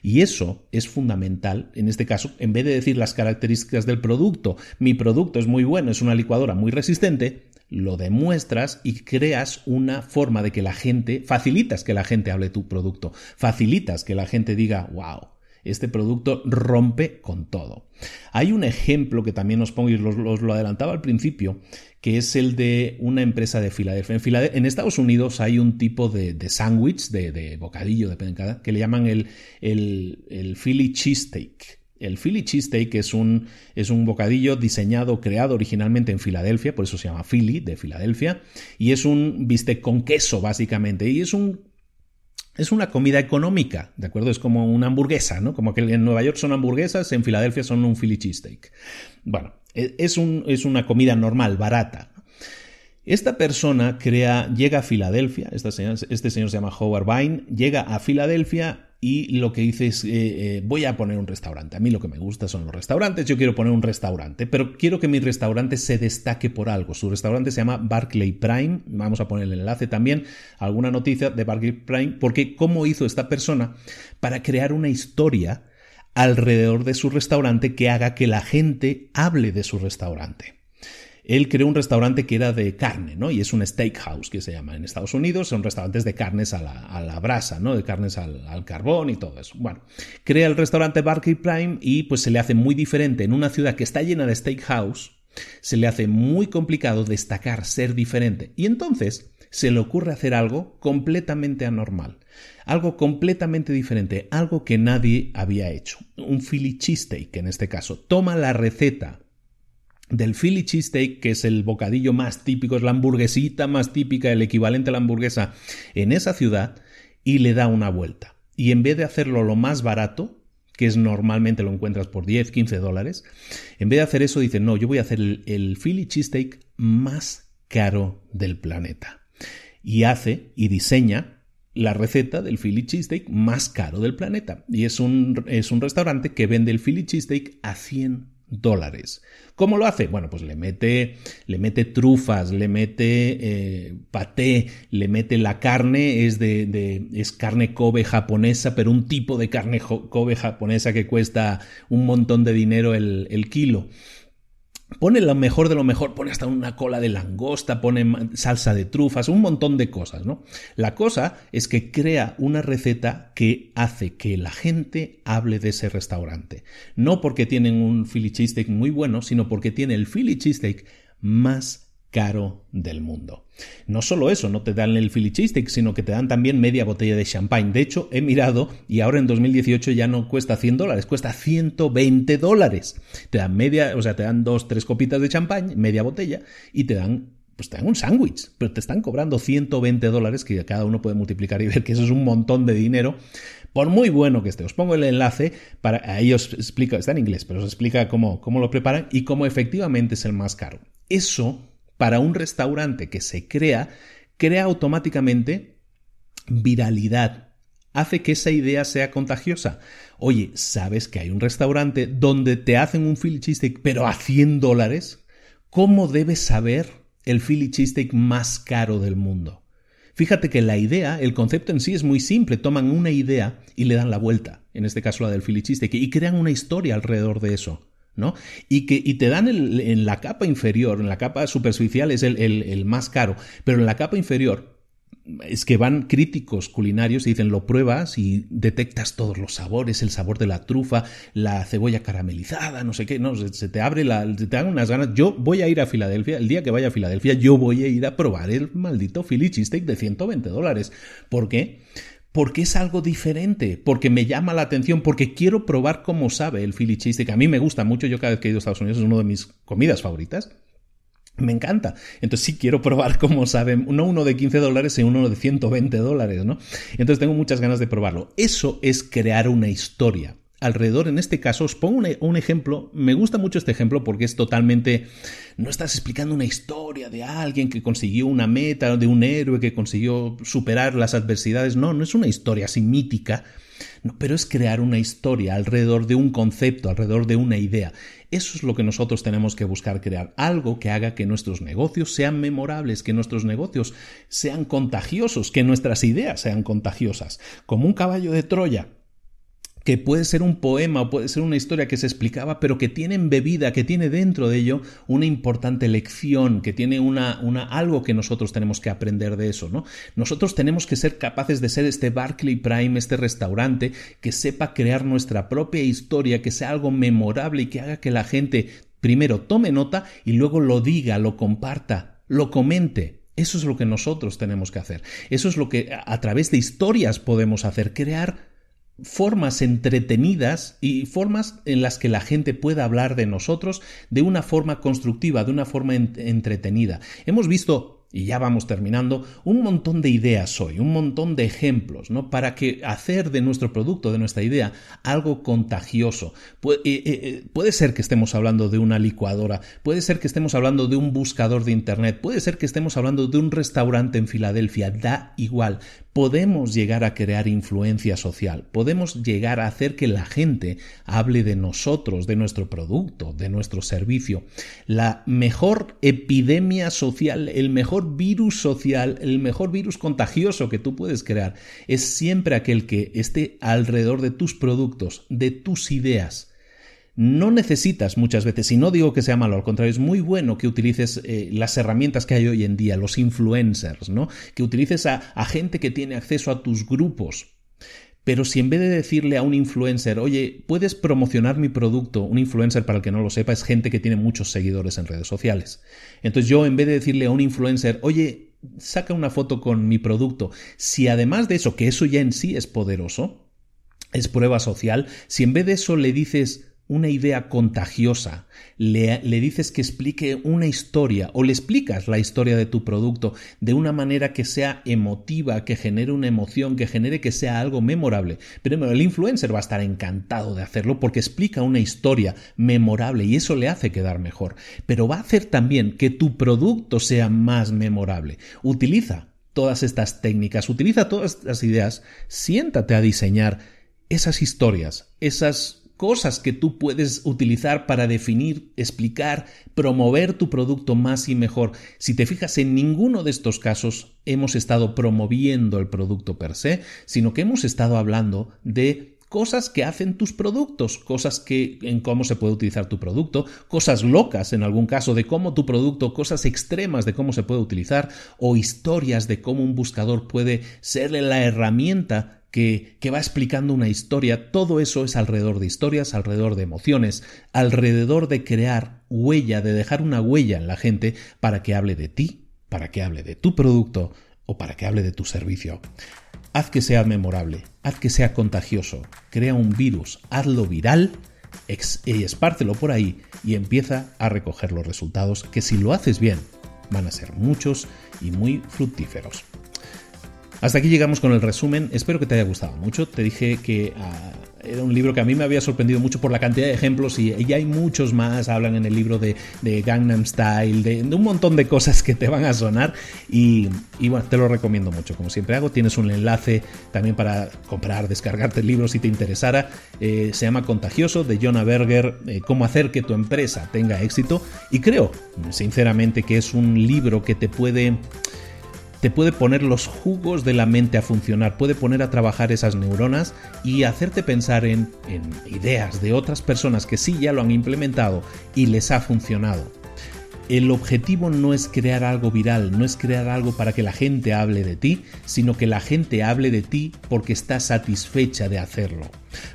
Y eso es fundamental, en este caso, en vez de decir las características del producto, mi producto es muy bueno, es una licuadora muy resistente, lo demuestras y creas una forma de que la gente, facilitas que la gente hable tu producto, facilitas que la gente diga, wow, este producto rompe con todo. Hay un ejemplo que también os pongo y os, lo adelantaba al principio, que es el de una empresa de Filadelfia. En, Estados Unidos hay un tipo de, sándwich, de, bocadillo, de que le llaman el Philly Cheesesteak. El Philly Cheesesteak es un, es un bocadillo diseñado, creado originalmente en Filadelfia, por eso se llama Philly, de Filadelfia, y es un bistec con queso, básicamente, y es un es una comida económica, ¿de acuerdo? Es como una hamburguesa, ¿no? Como que en Nueva York son hamburguesas, en Filadelfia son un Philly cheesesteak. Bueno, e, es, un, es una comida normal, barata. Esta persona crea, llega a Filadelfia, este señor, este señor se llama Howard Vine, llega a Filadelfia y lo que dice es, eh, eh, voy a poner un restaurante. A mí lo que me gusta son los restaurantes, yo quiero poner un restaurante, pero quiero que mi restaurante se destaque por algo. Su restaurante se llama Barclay Prime, vamos a poner el enlace también, alguna noticia de Barclay Prime, porque cómo hizo esta persona para crear una historia alrededor de su restaurante que haga que la gente hable de su restaurante él creó un restaurante que era de carne, ¿no? Y es un steakhouse que se llama en Estados Unidos, son restaurantes de carnes a la, brasa, ¿no? De carnes al, carbón y todo eso. Bueno, crea el restaurante Barclay Prime y pues se le hace muy diferente en una ciudad que está llena de steakhouse, se le hace muy complicado destacar, ser diferente. Y entonces se le ocurre hacer algo completamente anormal, algo completamente diferente, algo que nadie había hecho. Un Philly cheesesteak en este caso. Toma la receta del Philly cheesesteak, que es el bocadillo más típico, es la hamburguesita más típica, el equivalente a la hamburguesa en esa ciudad, y le da una vuelta. Y en vez de hacerlo lo más barato, que es normalmente lo encuentras por 10, 15 dólares, en vez de hacer eso dice, no, yo voy a hacer el, el Philly cheesesteak más caro del planeta. Y hace y diseña la receta del Philly cheesesteak más caro del planeta. Y es un, es un restaurante que vende el Philly cheesesteak a 100 dólares. ¿Cómo lo hace? Bueno, pues le mete, le mete trufas, le mete eh, paté, le mete la carne, es de, es carne Kobe japonesa, pero un tipo de carne Kobe japonesa que cuesta un montón de dinero el, el kilo. Pone lo mejor de lo mejor, pone hasta una cola de langosta, pone salsa de trufas, un montón de cosas, ¿no? La cosa es que crea una receta que hace que la gente hable de ese restaurante. No porque tienen un Philly cheesesteak muy bueno, sino porque tiene el Philly cheesesteak más caro del mundo. No solo eso, no te dan el Philly sino que te dan también media botella de champagne. De hecho, he mirado y ahora en 2018 ya no cuesta 100 dólares, cuesta 120 dólares. Te dan media, o sea, te dan dos, tres copitas de champagne, media botella, y te dan pues te dan un sándwich, pero te están cobrando 120 dólares, que cada uno puede multiplicar y ver que eso es un montón de dinero, por muy bueno que esté. Os pongo el enlace para ahí os explica, está en inglés, pero os explica cómo, cómo lo preparan y cómo efectivamente es el más caro. Eso para un restaurante que se crea, crea automáticamente viralidad. Hace que esa idea sea contagiosa. Oye, ¿sabes que hay un restaurante donde te hacen un Philly cheesesteak pero a 100 dólares? ¿Cómo debes saber el Philly cheesesteak más caro del mundo? Fíjate que la idea, el concepto en sí es muy simple. Toman una idea y le dan la vuelta. En este caso la del Philly cheesesteak. Y crean una historia alrededor de eso. ¿No? Y que y te dan en la capa inferior, en la capa superficial es el, el, más caro, pero en la capa inferior es que van críticos culinarios y dicen lo pruebas y detectas todos los sabores, el sabor de la trufa, la cebolla caramelizada, no sé qué, no, se, te abre la, te dan unas ganas. Yo voy a ir a Filadelfia, el día que vaya a Filadelfia, yo voy a ir a probar el maldito Philly cheesesteak de 120 dólares. ¿Por qué? Porque es algo diferente, porque me llama la atención, porque quiero probar cómo sabe el Philly cheesesteak. A mí me gusta mucho, yo cada vez que he ido a Estados Unidos es una de mis comidas favoritas. Me encanta. Entonces sí quiero probar cómo saben, no uno de 15 dólares, sino uno de 120 dólares, ¿no? Entonces tengo muchas ganas de probarlo. Eso es crear una historia. Alrededor, en este caso, os pongo un, ejemplo. Me gusta mucho este ejemplo porque es totalmente. No estás explicando una historia de alguien que consiguió una meta, de un héroe que consiguió superar las adversidades. No, no es una historia así mítica pero es crear una historia alrededor de un concepto, alrededor de una idea. Eso es lo que nosotros tenemos que buscar crear, algo que haga que nuestros negocios sean memorables, que nuestros negocios sean contagiosos, que nuestras ideas sean contagiosas, como un caballo de Troya que puede ser un poema o puede ser una historia que se explicaba, pero que tiene embebida, que tiene dentro de ello una importante lección, que tiene una, una, algo que nosotros tenemos que aprender de eso, ¿no? Nosotros tenemos que ser capaces de ser este Barclay Prime, este restaurante, que sepa crear nuestra propia historia, que sea algo memorable y que haga que la gente primero tome nota y luego lo diga, lo comparta, lo comente. Eso es lo que nosotros tenemos que hacer. Eso es lo que a través de historias podemos hacer, crear formas entretenidas y formas en las que la gente pueda hablar de nosotros de una forma constructiva, de una forma entretenida. Hemos visto y ya vamos terminando, un montón de ideas hoy, un montón de ejemplos, ¿no? Para que hacer de nuestro producto, de nuestra idea, algo contagioso. Eh, eh, eh, puede, ser que estemos hablando de una licuadora, puede ser que estemos hablando de un buscador de Internet, puede ser que estemos hablando de un restaurante en Filadelfia, da igual. Podemos llegar a crear influencia social, podemos llegar a hacer que la gente hable de nosotros, de nuestro producto, de nuestro servicio. La mejor epidemia social, el mejor virus social, el mejor virus contagioso que tú puedes crear es siempre aquel que esté alrededor de tus productos, de tus ideas. No necesitas muchas veces, y no digo que sea malo, al contrario, es muy bueno que utilices eh, las herramientas que hay hoy en día, los influencers, ¿no? Que utilices a, a gente que tiene acceso a tus grupos, pero si en vez de decirle a un influencer, oye, puedes promocionar mi producto, un influencer para el que no lo sepa es gente que tiene muchos seguidores en redes sociales. Entonces yo en vez de decirle a un influencer, oye, saca una foto con mi producto, si además de eso, que eso ya en sí es poderoso, es prueba social, si en vez de eso le dices, una idea contagiosa, le, dices que explique una historia o le explicas la historia de tu producto de una manera que sea emotiva, que genere una emoción, que genere que sea algo memorable. Pero el influencer va a estar encantado de hacerlo porque explica una historia memorable y eso le hace quedar mejor. Pero va a hacer también que tu producto sea más memorable. Utiliza todas estas técnicas, utiliza todas estas ideas, siéntate a diseñar esas historias, esas cosas que tú puedes utilizar para definir, explicar, promover tu producto más y mejor. Si te fijas, en ninguno de estos casos hemos estado promoviendo el producto per se, sino que hemos estado hablando de cosas que hacen tus productos, cosas que en cómo se puede utilizar tu producto, cosas locas en algún caso de cómo tu producto, cosas extremas de cómo se puede utilizar o historias de cómo un buscador puede serle la herramienta que, va explicando una historia, todo eso es alrededor de historias, alrededor de emociones, alrededor de crear huella, de dejar una huella en la gente para que hable de ti, para que hable de tu producto o para que hable de tu servicio. Haz que sea memorable, haz que sea contagioso, crea un virus, hazlo viral y espártelo por ahí y empieza a recoger los resultados que si lo haces bien van a ser muchos y muy fructíferos. Hasta aquí llegamos con el resumen. Espero que te haya gustado mucho. Te dije que ah, era un libro que a mí me había sorprendido mucho por la cantidad de ejemplos y, ya hay muchos más. Hablan en el libro de, Gangnam Style, de, un montón de cosas que te van a sonar. Y, bueno, te lo recomiendo mucho. Como siempre hago, tienes un enlace también para comprar, descargarte el libro si te interesara. Eh, se llama Contagioso de Jonah Berger, eh, cómo hacer que tu empresa tenga éxito. Y creo, sinceramente, que es un libro que te puede te puede poner los jugos de la mente a funcionar, puede poner a trabajar esas neuronas y hacerte pensar en, ideas de otras personas que sí ya lo han implementado y les ha funcionado. el objetivo no es crear algo viral, no es crear algo para que la gente hable de ti, sino que la gente hable de ti porque está satisfecha de hacerlo,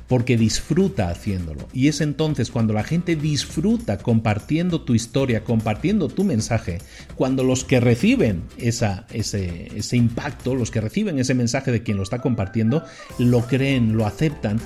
porque disfruta haciéndolo. Y es entonces cuando la gente disfruta compartiendo tu historia, compartiendo tu mensaje, cuando los que reciben ese impacto, los que reciben ese mensaje de quien lo está compartiendo, lo creen, lo aceptan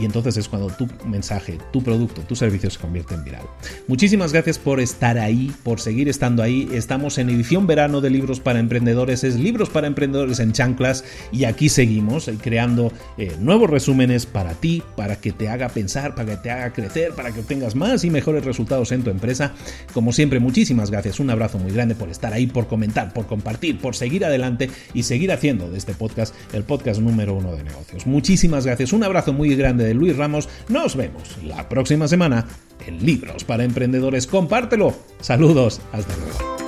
y entonces es cuando tu mensaje, tu producto, tu servicio se convierte en viral. Muchísimas gracias por estar ahí, por seguir estando ahí. Estamos en edición verano de Libros para Emprendedores, es Libros para Emprendedores en Chanclas y aquí seguimos eh, creando eh, nuevos resúmenes para ti, para que te haga pensar, para que te haga crecer, para que obtengas más y mejores resultados en tu empresa. Como siempre, muchísimas gracias, un abrazo muy grande por estar ahí, por comentar, por compartir, por seguir adelante y seguir haciendo de este podcast el podcast número uno de negocios. Muchísimas gracias, un abrazo muy grande de Luis Ramos. Nos vemos la próxima semana en Libros para Emprendedores. Compártelo. Saludos. Hasta luego.